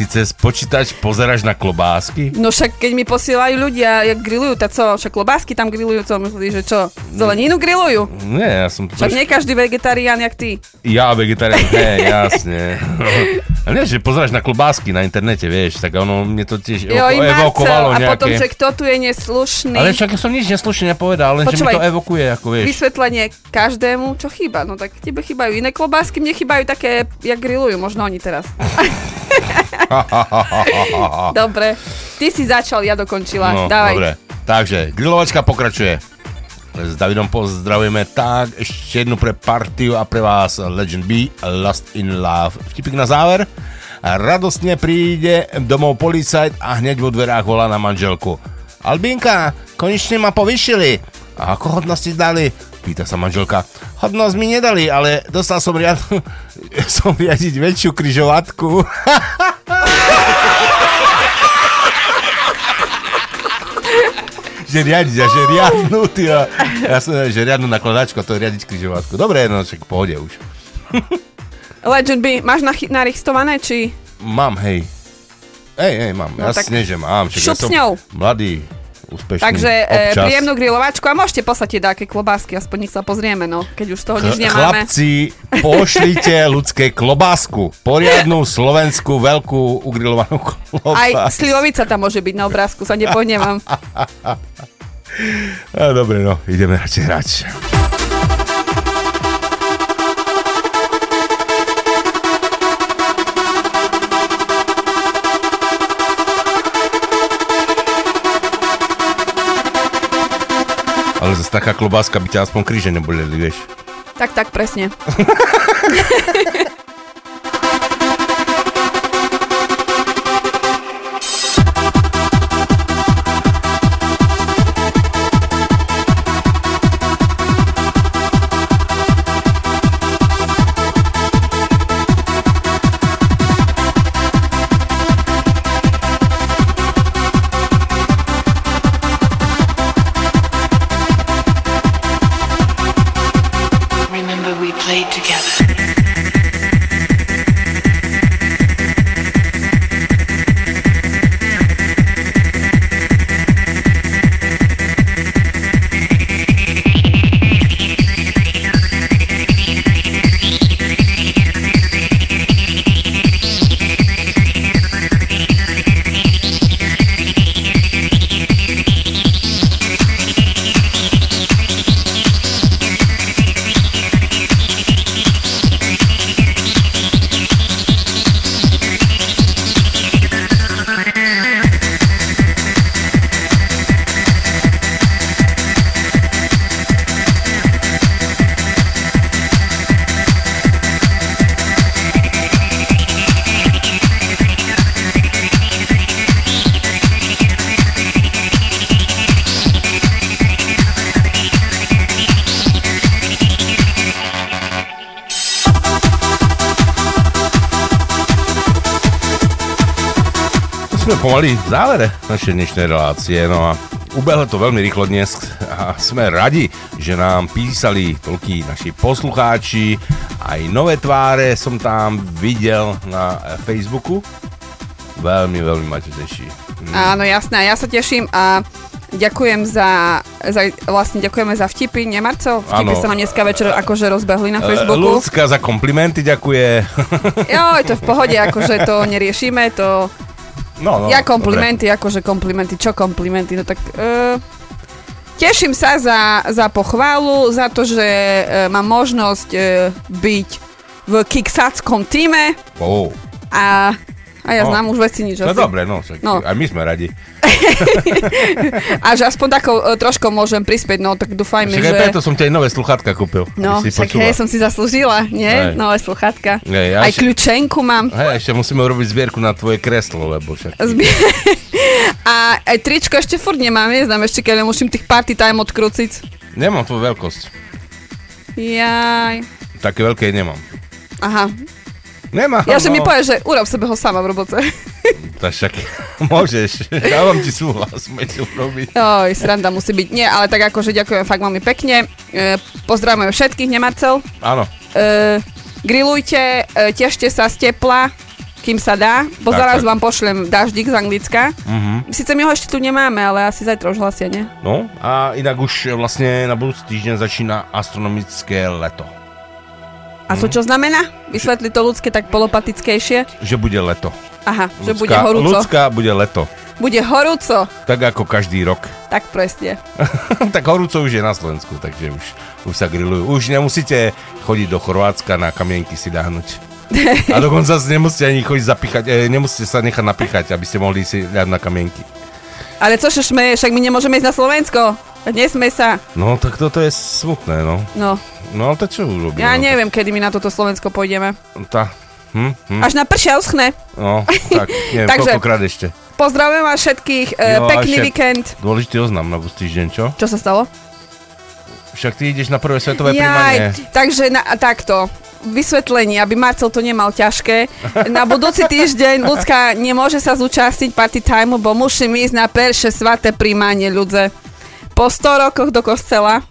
Ty cez počítač pozeráš na klobásky? No však keď mi posielajú ľudia, jak grillujú, tak co, však klobásky tam grillujú, co myslíš, že čo? Zeleninu grillujú? Nie, ja som to... Však nie každý vegetarián, jak ty. Ja vegetarián, hej, jasne. [LAUGHS] A nie, že pozeráš na klobásky na internete, vieš, tak ono mne to tiež Jo, evo- evokovalo a nejaké... potom, že kto tu je neslušný. Ale však som nič neslušne nepovedal, len že mi Počúvaj, to evokuje, ako vieš. Vysvetlenie každému, čo chýba. No tak tebe chýbajú iné klobásky, mne chýbajú také, jak grillujú, možno oni teraz. [LAUGHS] [LAUGHS] Dobre, ty si začal, ja dokončila. No, Dávaj. dobre. Takže, grilovačka pokračuje. S Davidom pozdravujeme tak, ešte jednu pre partiu a pre vás Legend B, Lost in Love. Vtipik na záver. Radostne príde domov policajt a hneď vo dverách volá na manželku. Albínka, konečne ma povyšili. A ako hodnosti dali? Pýta sa manželka. Hodnosť mi nedali, ale dostal som, riad... [LAUGHS] som riadiť väčšiu kryžovatku. [LAUGHS] že riadiť a že riadnu, ty a... Ja som že riadnu nakladačku, to je riadiť križovatku. Dobre, no však pohode už. [LAUGHS] Legend B, máš nachy- naristované, či... Mám, hej. Hej, hej, mám. No No, tak Jasne, že mám. Šup ja som s ňou. Mladý, úspešný. Takže e, občas. príjemnú grilovačku a môžete poslať tie dáke klobásky, aspoň nech sa pozrieme, no, keď už toho nič nemáme. Chlapci, pošlite ľudské klobásku. Poriadnu, slovenskú, veľkú, ugrilovanú klobásku. Aj slivovica tam môže byť na obrázku, sa nepodnemám. [LAUGHS] A, dobre, no, ideme radšej hrať. Ale zase taká klobáska by ťa aspoň kríže neboleli, vieš. Tak, tak, presne. [LAUGHS] pomaly v závere našej dnešnej relácie, no a ubehlo to veľmi rýchlo dnes a sme radi, že nám písali toľkí naši poslucháči, aj nové tváre som tam videl na Facebooku. Veľmi, veľmi ma to teší. Mm. Áno, jasné, ja sa teším a ďakujem za, za vlastne ďakujeme za vtipy, nie Marco? Vtipy Áno. sa nám dneska večer akože rozbehli na Eh, Facebooku. Ľudská za komplimenty ďakuje. Jo, je to v pohode, akože to neriešime, to... No, no, ja komplimenty, akože komplimenty, čo komplimenty, no tak... Uh, teším sa za, za pochválu, za to, že uh, mám možnosť uh, byť v kicksackom týme. Oh. a, a ja No. znám už veci nič No asi. dobre, no, však, No. aj my sme radi. [LAUGHS] A že aspoň takou uh, trošku môžem prispieť, no tak dúfajme, Však že... aj preto som ti aj nové sluchátka kúpil. No, však počula. hej, som si zaslúžila, nie? Hej. Nové sluchatka. Hej, ja Aj ešte- kľúčenku mám. Hej, ešte musíme urobiť zbierku na tvoje kreslo, lebo však... Zbi- [LAUGHS] a aj tričko ešte furt nemám, neznám ešte, keď musím tých party time odkrúciť. Nemám tvoju veľkosť. Jaj. Také veľké nemám. Aha. Nemám, Ja, že mi no. povieš, že urob sebe ho sama v robote. [LAUGHS] Tak však môžeš. Dávam ti súhlas, môžeš urobiť. Oj, sranda musí byť. Nie, ale tak akože ďakujem fakt veľmi pekne. E, pozdravujeme všetkých nemarcel. Áno. E, grillujte, e, tešte sa z tepla, kým sa dá. Bo Tak, zaraz tak. vám pošlem daždík z Anglicka. Mhm. Sice my ho ešte tu nemáme, ale asi zajtra už hlasia, nie? No a inak už vlastne na budúci týždeň začína astronomické leto. A to čo znamená? Vysvetli to ľudské tak polopatickejšie. Že bude leto. Aha, že bude Ľudská- horúco. Ľudská bude leto. Bude horúco. Tak ako každý rok. Tak presne. [LAUGHS] tak horúco už je na Slovensku, takže už, už sa grillujú. Už nemusíte chodiť do Chorvátska na kamienky si dáhnuť. A [LAUGHS] dokonca nemusíte ani chodiť zapíchať, e, nemusíte sa nechať napíchať, aby ste mohli si dať na kamienky. Ale čo však my nemôžeme ísť na Slovensko. Nesme sa. No tak toto je smutné, no. No, No ale to čo urobíme? ja no, neviem, kedy my na toto Slovensko pôjdeme. Tá, hm, hm. Až na pršia uschne. No, tak, neviem, [LAUGHS] Takže- koľkokrát ešte. Pozdravujem vás všetkých, e, Jo, pekný ešte víkend. Dôležitý oznam na týždeň, čo? Čo sa stalo? Však ty ideš na prvé svetové Jaj, príjmanie. takže na, takto. Vysvetlenie, aby Marcel to nemal ťažké. Na budúci týždeň ľudská nemôže sa zúčastniť party time, bo musím ísť na perše svaté príjmanie ľudze. Po 100 rokoch do kostela.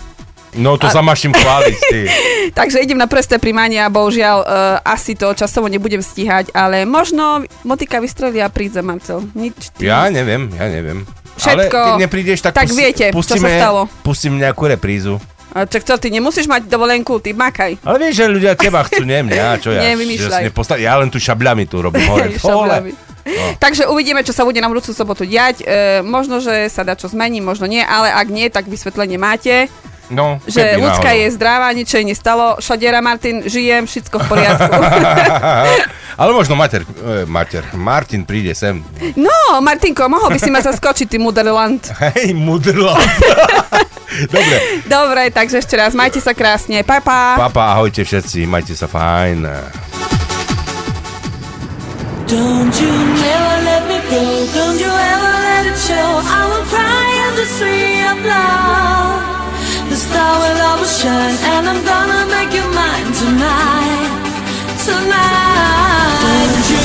No to A- sa máš čím chváliť, ty. [LAUGHS] Takže idem na presté príjmanie a bohužiaľ uh, asi to časovo nebudem stíhať, ale možno motika vystrelí a príde Marcel. Nič. ty- Ja neviem, ja neviem. Všetko. Ale keď neprídeš, tak, Tak viete, čo sa pustíme, stalo. pustím nejakú reprízu. A Čak čo, ty nemusíš mať dovolenku, ty makaj. Ale vieš, že ľudia teba chcú, nie mňa, čo ja. [LAUGHS] Nevymýšľaj. Si neposta- ja len tu šabľami tu robím hore. [LAUGHS] Šabľami. No. Takže uvidíme, čo sa bude na budúcu sobotu diať. E, možno, že sa dá čo zmení, možno nie, ale ak nie, tak vysvetlenie máte. No, Že ľudská je zdravá, nič jej nestalo. Šadiera Martin, žijem, všetko v poriadku. [LAUGHS] Ale možno mater, e, mater, Martin príde sem. no, Martinko, mohol by si ma zaskočiť, ty Mudrland. [LAUGHS] Hej, Mudrland. [LAUGHS] Dobre, Dobre, takže ešte raz, majte sa krásne. Pa, pa. papa, ahojte všetci, majte sa fajn. Don't you never let me go, don't you ever let it show. I will cry in the sea of love. The star will always shine, and I'm gonna make you mine tonight. Tonight. Don't you